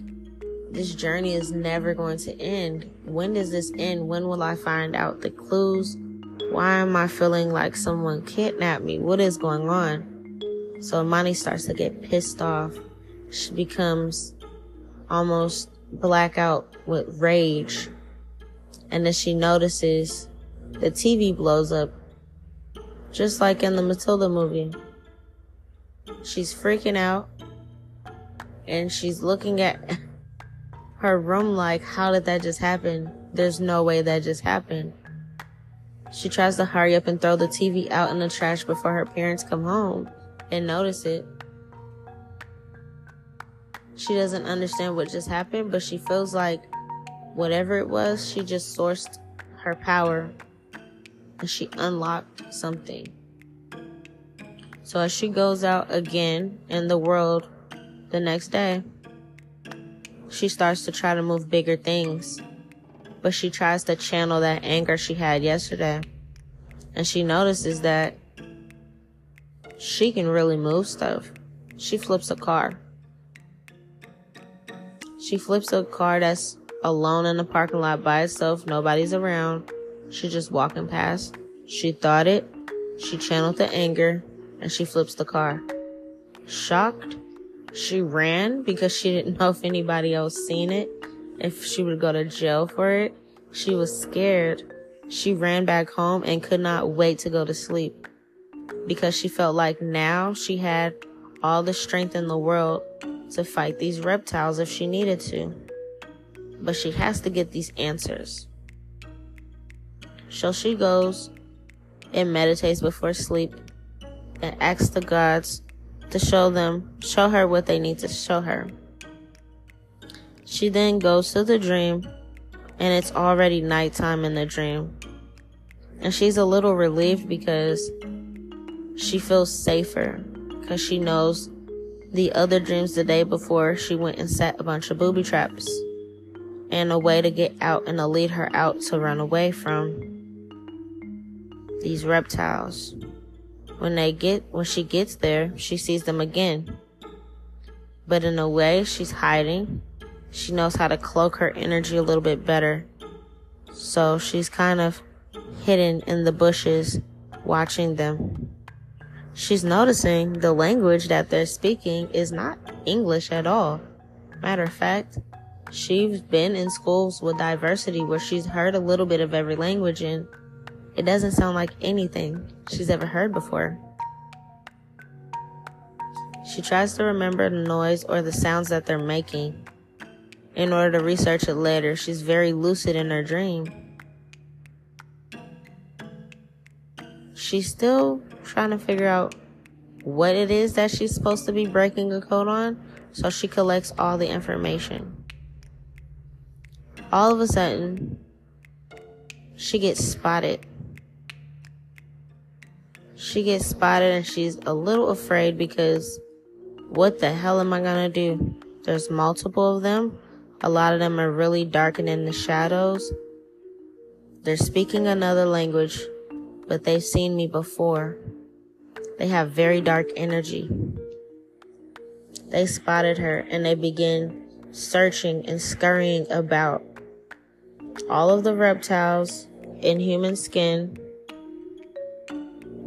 this journey is never going to end. When does this end? When will I find out the clues? Why am I feeling like someone kidnapped me? What is going on? So Amani starts to get pissed off. She becomes almost blackout with rage. And then she notices the TV blows up. Just like in the Matilda movie. She's freaking out and she's looking at her room like, how did that just happen? There's no way that just happened. She tries to hurry up and throw the TV out in the trash before her parents come home and notice it. She doesn't understand what just happened, but she feels like whatever it was, she just sourced her power and she unlocked something. So as she goes out again in the world the next day, she starts to try to move bigger things. But she tries to channel that anger she had yesterday. And she notices that she can really move stuff. She flips a car. She flips a car that's alone in the parking lot by itself. Nobody's around. She's just walking past. She thought it. She channeled the anger and she flips the car. Shocked, she ran because she didn't know if anybody else seen it, if she would go to jail for it. She was scared. She ran back home and could not wait to go to sleep because she felt like now she had all the strength in the world to fight these reptiles if she needed to. But she has to get these answers. So she goes and meditates before sleep and asks the gods to show them, show her what they need to show her. She then goes to the dream and it's already nighttime in the dream. And she's a little relieved because she feels safer because she knows the other dreams the day before she went and set a bunch of booby traps and a way to get out and to lead her out to run away from these reptiles. When they get, when she gets there, she sees them again. But in a way, she's hiding. She knows how to cloak her energy a little bit better. So she's kind of hidden in the bushes, watching them. She's noticing the language that they're speaking is not English at all. Matter of fact, she's been in schools with diversity where she's heard a little bit of every language and it doesn't sound like anything she's ever heard before. She tries to remember the noise or the sounds that they're making in order to research it later. She's very lucid in her dream. She's still trying to figure out what it is that she's supposed to be breaking a code on, so she collects all the information. All of a sudden, she gets spotted she gets spotted and she's a little afraid because what the hell am I gonna do? There's multiple of them. A lot of them are really darkened in the shadows. They're speaking another language, but they've seen me before. They have very dark energy. They spotted her and they begin searching and scurrying about. All of the reptiles in human skin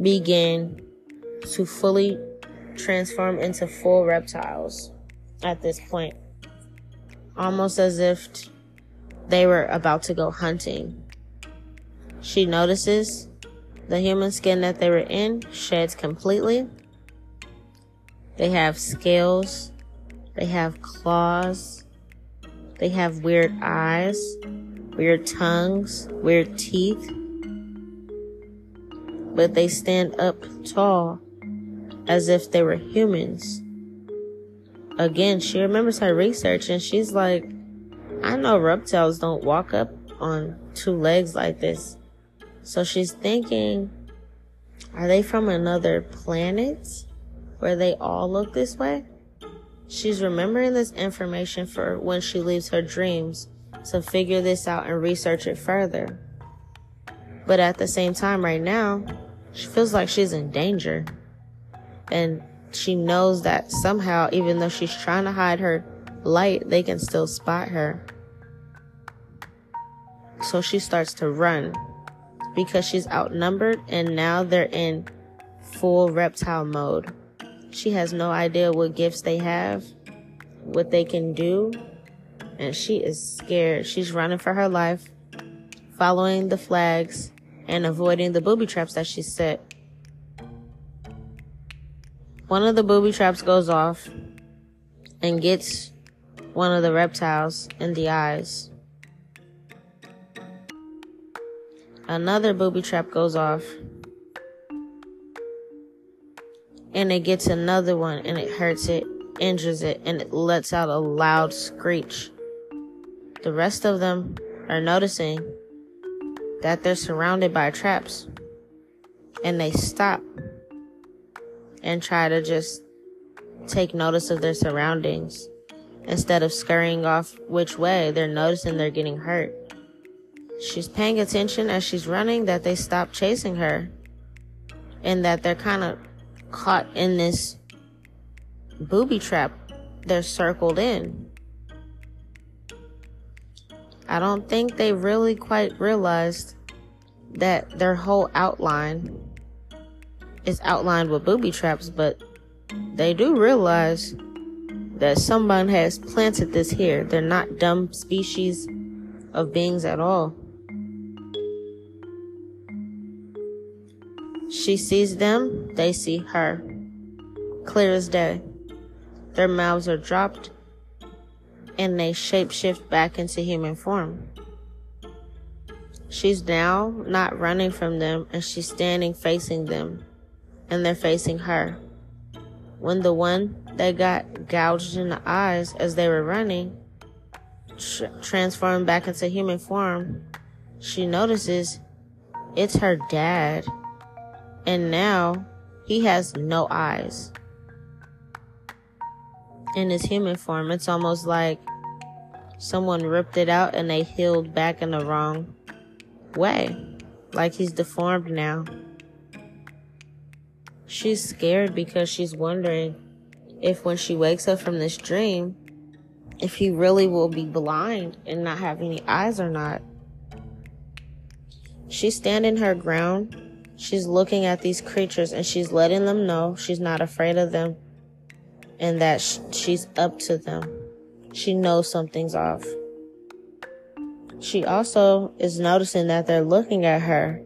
begin to fully transform into full reptiles at this point. Almost as if they were about to go hunting. She notices the human skin that they were in sheds completely. They have scales. They have claws. They have weird eyes, weird tongues, weird teeth but they stand up tall as if they were humans. Again, she remembers her research and she's like, I know reptiles don't walk up on two legs like this. So she's thinking, are they from another planet where they all look this way? She's remembering this information for when she leaves her dreams to figure this out and research it further. But at the same time, right now, she feels like she's in danger. And she knows that somehow, even though she's trying to hide her light, they can still spot her. So she starts to run because she's outnumbered and now they're in full reptile mode. She has no idea what gifts they have, what they can do, and she is scared. She's running for her life, following the flags, and avoiding the booby traps that she set. One of the booby traps goes off and gets one of the reptiles in the eyes. Another booby trap goes off and it gets another one and it hurts it, injures it, and it lets out a loud screech. The rest of them are noticing that they're surrounded by traps and they stop and try to just take notice of their surroundings. Instead of scurrying off which way, they're noticing they're getting hurt. She's paying attention as she's running that they stop chasing her and that they're kind of caught in this booby trap. They're circled in. I don't think they really quite realized that their whole outline is outlined with booby traps, but they do realize that someone has planted this here. They're not dumb species of beings at all. She sees them, they see her. Clear as day. Their mouths are dropped and they shapeshift back into human form. She's now not running from them and she's standing facing them and they're facing her. When the one that got gouged in the eyes as they were running tr- transformed back into human form, she notices it's her dad. And now he has no eyes in his human form. It's almost like someone ripped it out and they healed back in the wrong way. Like he's deformed now. She's scared because she's wondering if when she wakes up from this dream, if he really will be blind and not have any eyes or not. She's standing her ground. She's looking at these creatures and she's letting them know she's not afraid of them and that she's up to them. She knows something's off. She also is noticing that they're looking at her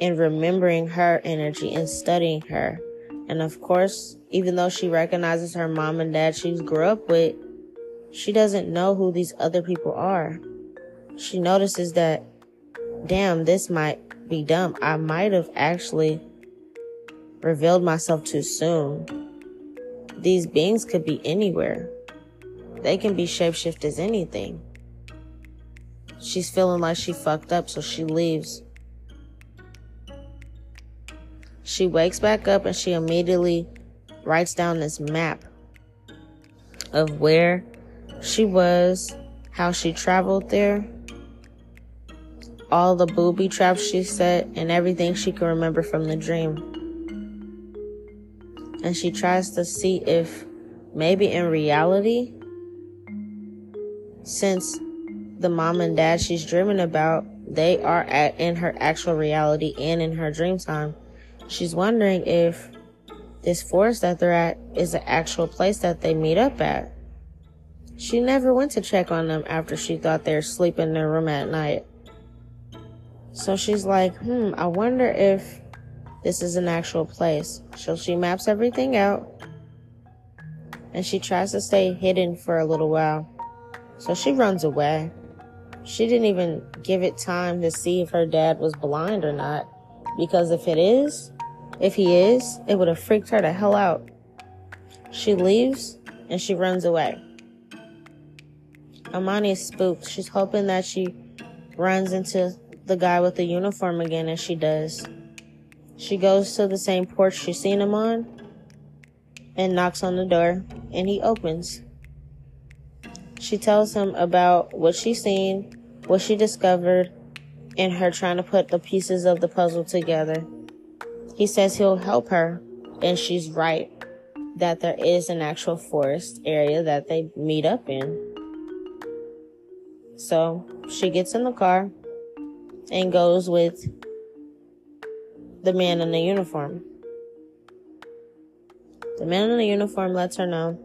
and remembering her energy and studying her. And of course, even though she recognizes her mom and dad she grew up with, she doesn't know who these other people are. She notices that, damn, this might be dumb. I might have actually revealed myself too soon. These beings could be anywhere. They can be shapeshift as anything. She's feeling like she fucked up, so she leaves. She wakes back up and she immediately writes down this map of where she was, how she traveled there, all the booby traps she set, and everything she can remember from the dream and she tries to see if maybe in reality, since the mom and dad she's dreaming about, they are at, in her actual reality and in her dream time. She's wondering if this forest that they're at is the actual place that they meet up at. She never went to check on them after she thought they were sleeping in their room at night. So she's like, hmm, I wonder if this is an actual place. So she maps everything out and she tries to stay hidden for a little while. So she runs away. She didn't even give it time to see if her dad was blind or not. Because if it is, if he is, it would have freaked her the hell out. She leaves and she runs away. Amani is spooked. She's hoping that she runs into the guy with the uniform again, and she does. She goes to the same porch she's seen him on and knocks on the door, and he opens. She tells him about what she's seen, what she discovered, and her trying to put the pieces of the puzzle together. He says he'll help her, and she's right that there is an actual forest area that they meet up in. So she gets in the car and goes with the man in the uniform. The man in the uniform lets her know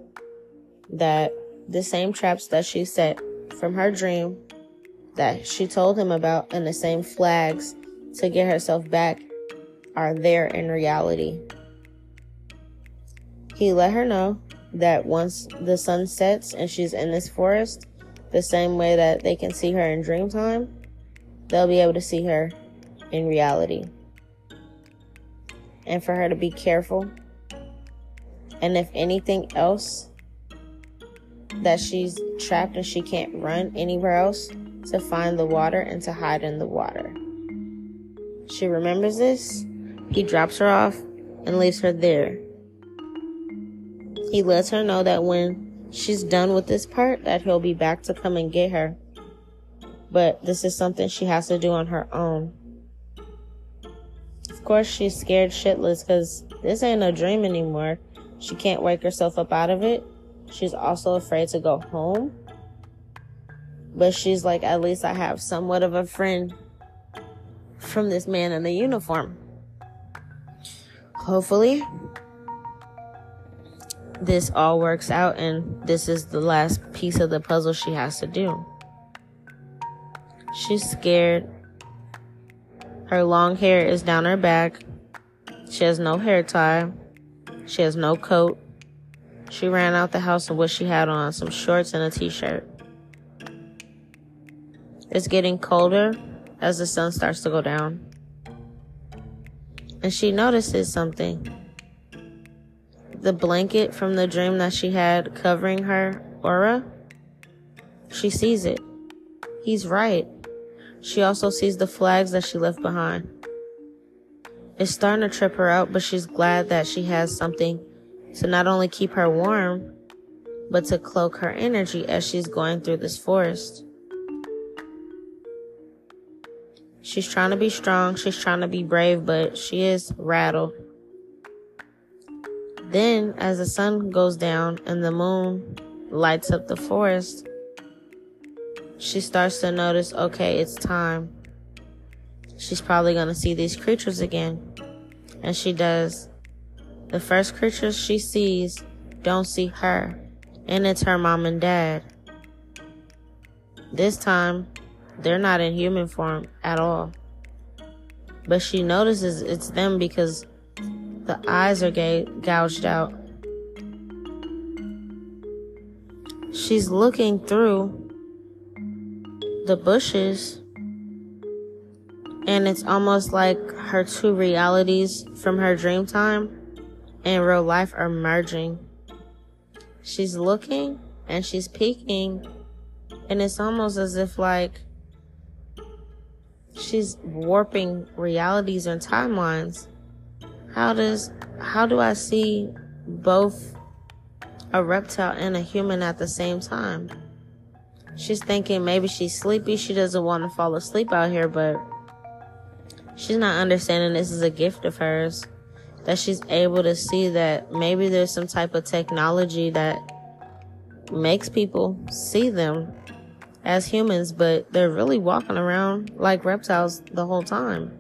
that the same traps that she set from her dream that she told him about and the same flags to get herself back are there in reality. He let her know that once the sun sets and she's in this forest, the same way that they can see her in dream time, they'll be able to see her in reality and for her to be careful. And if anything else, that she's trapped and she can't run anywhere else, to find the water and to hide in the water. She remembers this. He drops her off and leaves her there. He lets her know that when she's done with this part that he'll be back to come and get her. But this is something she has to do on her own. Of course she's scared shitless cuz this ain't no dream anymore. She can't wake herself up out of it. She's also afraid to go home. But she's like, at least I have somewhat of a friend from this man in the uniform. Hopefully, this all works out and this is the last piece of the puzzle she has to do. She's scared. Her long hair is down her back. She has no hair tie. She has no coat. She ran out the house with what she had on some shorts and a t shirt. It's getting colder as the sun starts to go down. And she notices something. The blanket from the dream that she had covering her aura, she sees it. He's right. She also sees the flags that she left behind. It's starting to trip her out, but she's glad that she has something to not only keep her warm, but to cloak her energy as she's going through this forest. She's trying to be strong, she's trying to be brave, but she is rattled. Then, as the sun goes down and the moon lights up the forest, she starts to notice okay, it's time she's probably going to see these creatures again. And she does. The first creatures she sees don't see her, and it's her mom and dad. This time, they're not in human form at all. But she notices it's them because the eyes are ga- gouged out. She's looking through the bushes and it's almost like her two realities from her dream time and real life are merging. She's looking and she's peeking, and it's almost as if like she's warping realities and timelines. How does how do I see both a reptile and a human at the same time? She's thinking maybe she's sleepy, she doesn't want to fall asleep out here, but she's not understanding this is a gift of hers. That she's able to see that maybe there's some type of technology that makes people see them as humans, but they're really walking around like reptiles the whole time.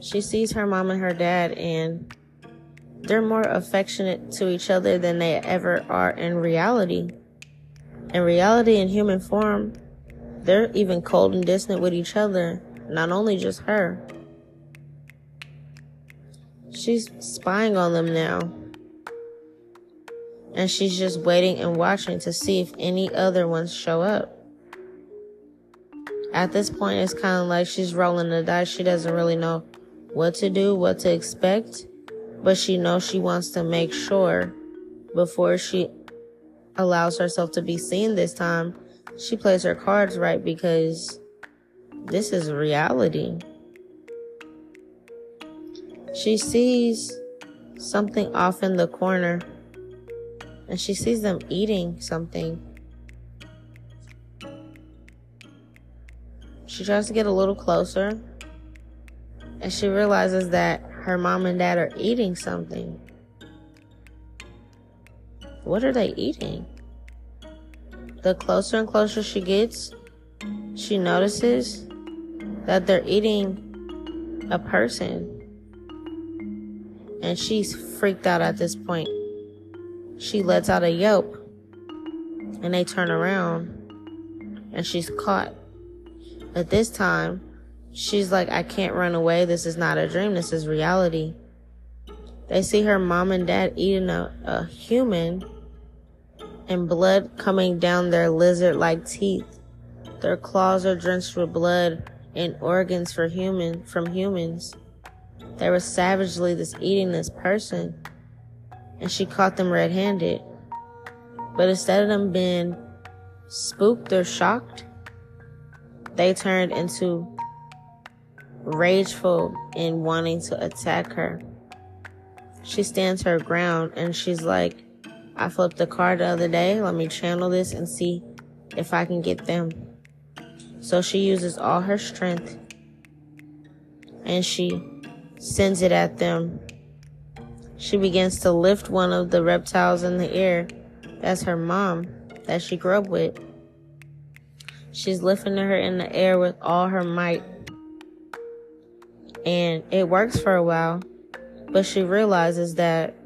She sees her mom and her dad, and they're more affectionate to each other than they ever are in reality. In reality, in human form, they're even cold and distant with each other not only just her. She's spying on them now. And she's just waiting and watching to see if any other ones show up. At this point, it's kind of like she's rolling the dice. She doesn't really know what to do, what to expect, but she knows she wants to make sure before she allows herself to be seen this time, she plays her cards right because this is reality. She sees something off in the corner and she sees them eating something. She tries to get a little closer and she realizes that her mom and dad are eating something. What are they eating? The closer and closer she gets, she notices that they're eating a person. And she's freaked out at this point. She lets out a yelp and they turn around and she's caught. At this time, she's like, I can't run away. This is not a dream. This is reality. They see her mom and dad eating a, a human and blood coming down their lizard like teeth. Their claws are drenched with blood and organs for human from humans. They were savagely this eating this person, and she caught them red-handed. But instead of them being spooked or shocked, they turned into rageful in wanting to attack her. She stands her ground and she's like, I flipped the card the other day. Let me channel this and see if I can get them. So she uses all her strength and she sends it at them. She begins to lift one of the reptiles in the air. That's her mom that she grew up with. She's lifting her in the air with all her might. And it works for a while, but she realizes that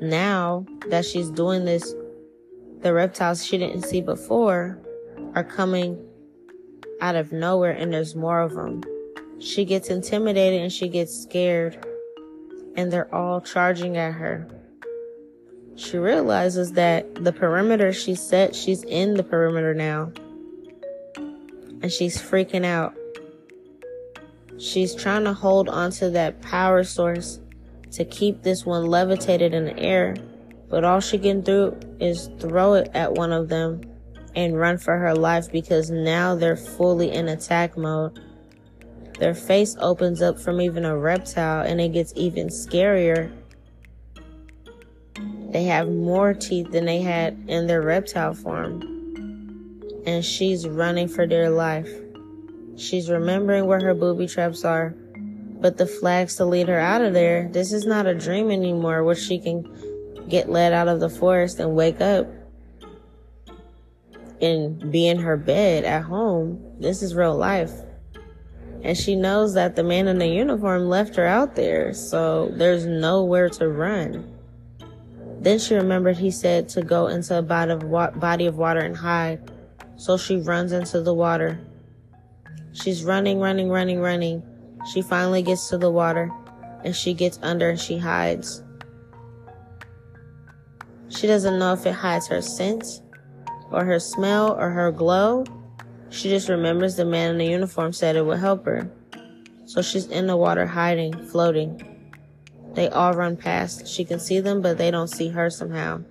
now that she's doing this, the reptiles she didn't see before are coming out of nowhere and there's more of them. She gets intimidated and she gets scared and they're all charging at her. She realizes that the perimeter she set, she's in the perimeter now. And she's freaking out. She's trying to hold onto that power source to keep this one levitated in the air, but all she can do is throw it at one of them and run for her life because now they're fully in attack mode. Their face opens up from even a reptile and it gets even scarier. They have more teeth than they had in their reptile form. And she's running for dear life. She's remembering where her booby traps are, but the flags to lead her out of there. This is not a dream anymore where she can get led out of the forest and wake up and be in her bed at home. This is real life. And she knows that the man in the uniform left her out there, so there's nowhere to run. Then she remembered he said to go into a body of, water and hide. So she runs into the water. She's running, running, running, running. She finally gets to the water and she gets under and she hides. She doesn't know if it hides her scent or her smell or her glow she just remembers the man in the uniform said it would help her. So she's in the water hiding, floating. They all run past. She can see them, but they don't see her somehow.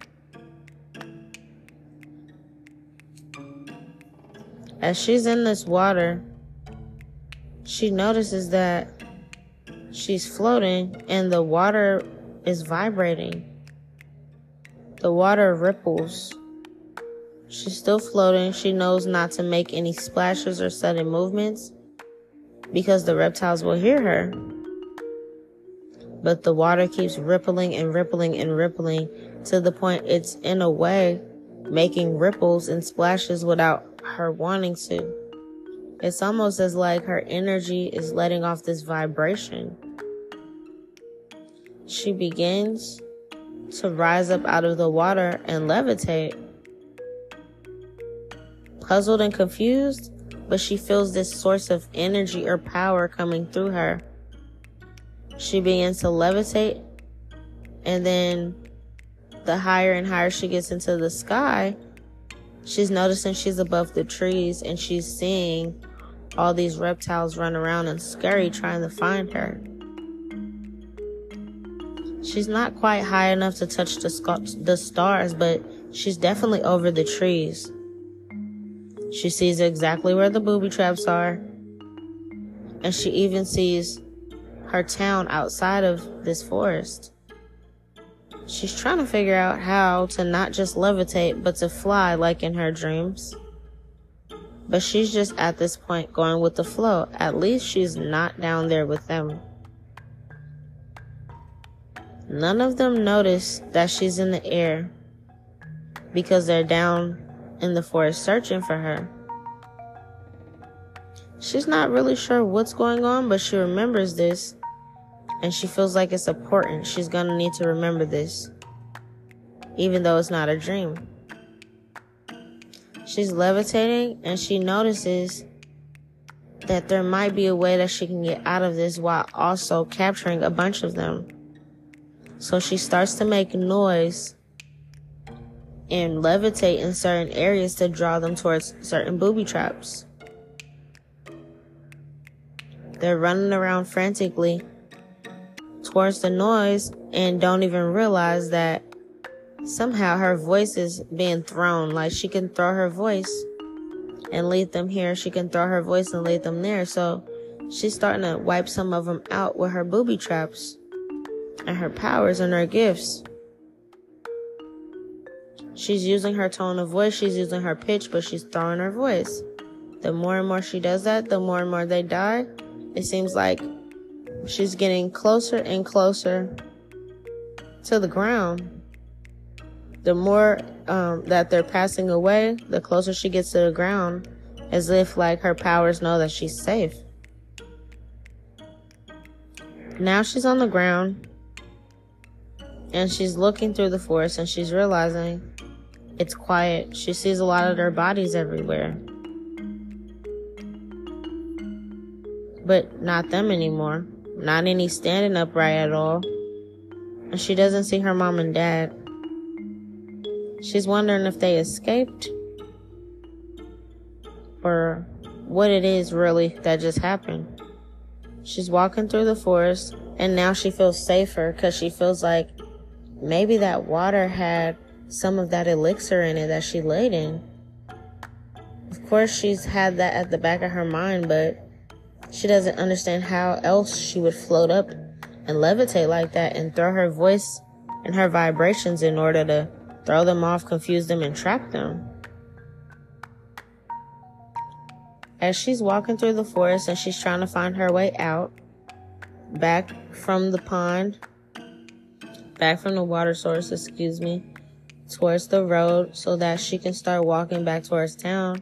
As she's in this water, she notices that she's floating and the water is vibrating. The water ripples She's still floating. She knows not to make any splashes or sudden movements because the reptiles will hear her. But the water keeps rippling and rippling and rippling to the point it's in a way making ripples and splashes without her wanting to. It's almost as like her energy is letting off this vibration. She begins to rise up out of the water and levitate puzzled and confused, but she feels this source of energy or power coming through her. She begins to levitate, and then the higher and higher she gets into the sky, she's noticing she's above the trees and she's seeing all these reptiles run around and scurry trying to find her. She's not quite high enough to touch the, the stars, but she's definitely over the trees. She sees exactly where the booby traps are. And she even sees her town outside of this forest. She's trying to figure out how to not just levitate, but to fly like in her dreams. But she's just at this point going with the flow. At least she's not down there with them. None of them notice that she's in the air because they're down in the forest searching for her. She's not really sure what's going on, but she remembers this and she feels like it's important. She's gonna need to remember this, even though it's not a dream. She's levitating and she notices that there might be a way that she can get out of this while also capturing a bunch of them. So she starts to make noise and levitate in certain areas to draw them towards certain booby traps. They're running around frantically towards the noise and don't even realize that somehow her voice is being thrown. Like she can throw her voice and lead them here. She can throw her voice and lead them there. So she's starting to wipe some of them out with her booby traps and her powers and her gifts. She's using her tone of voice, she's using her pitch, but she's throwing her voice. The more and more she does that, the more and more they die. It seems like she's getting closer and closer to the ground. The more um, that they're passing away, the closer she gets to the ground, as if like her powers know that she's safe. Now she's on the ground and she's looking through the forest and she's realizing it's quiet. She sees a lot of their bodies everywhere. But not them anymore. Not any standing upright at all. And she doesn't see her mom and dad. She's wondering if they escaped or what it is really that just happened. She's walking through the forest and now she feels safer because she feels like maybe that water had some of that elixir in it that she laid in. Of course, she's had that at the back of her mind, but she doesn't understand how else she would float up and levitate like that and throw her voice and her vibrations in order to throw them off, confuse them, and trap them. As she's walking through the forest and she's trying to find her way out, back from the pond, back from the water source, excuse me, towards the road so that she can start walking back towards town.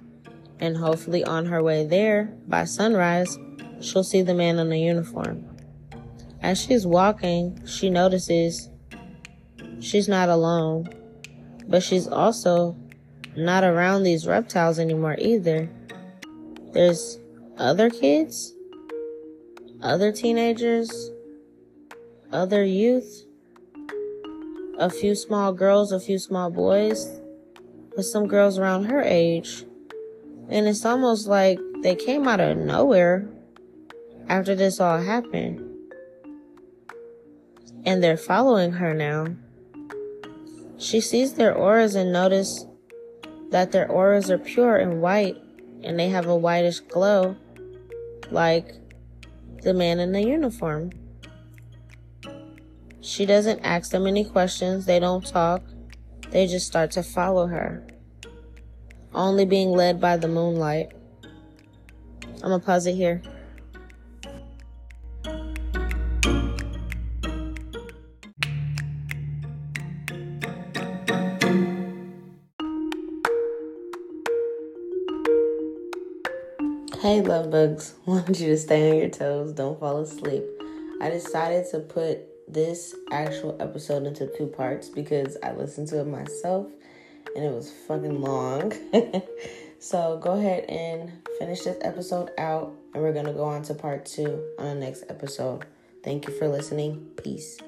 And hopefully, on her way there, by sunrise, she'll see the man in the uniform. As she's walking, she notices she's not alone, but she's also not around these reptiles anymore either. There's other kids, other teenagers, other youth a few small girls, a few small boys, with some girls around her age. And it's almost like they came out of nowhere after this all happened. And they're following her now. She sees their auras and notice that their auras are pure and white and they have a whitish glow like the man in the uniform. She doesn't ask them any questions, they don't talk, they just start to follow her, only being led by the moonlight. I'm gonna pause it here. Hey, love bugs. Want you to stay on your toes. Don't fall asleep. I decided to put this actual episode into two parts because I listened to it myself and it was fucking long. so go ahead and finish this episode out, and we're gonna go on to part two on the next episode. Thank you for listening. Peace.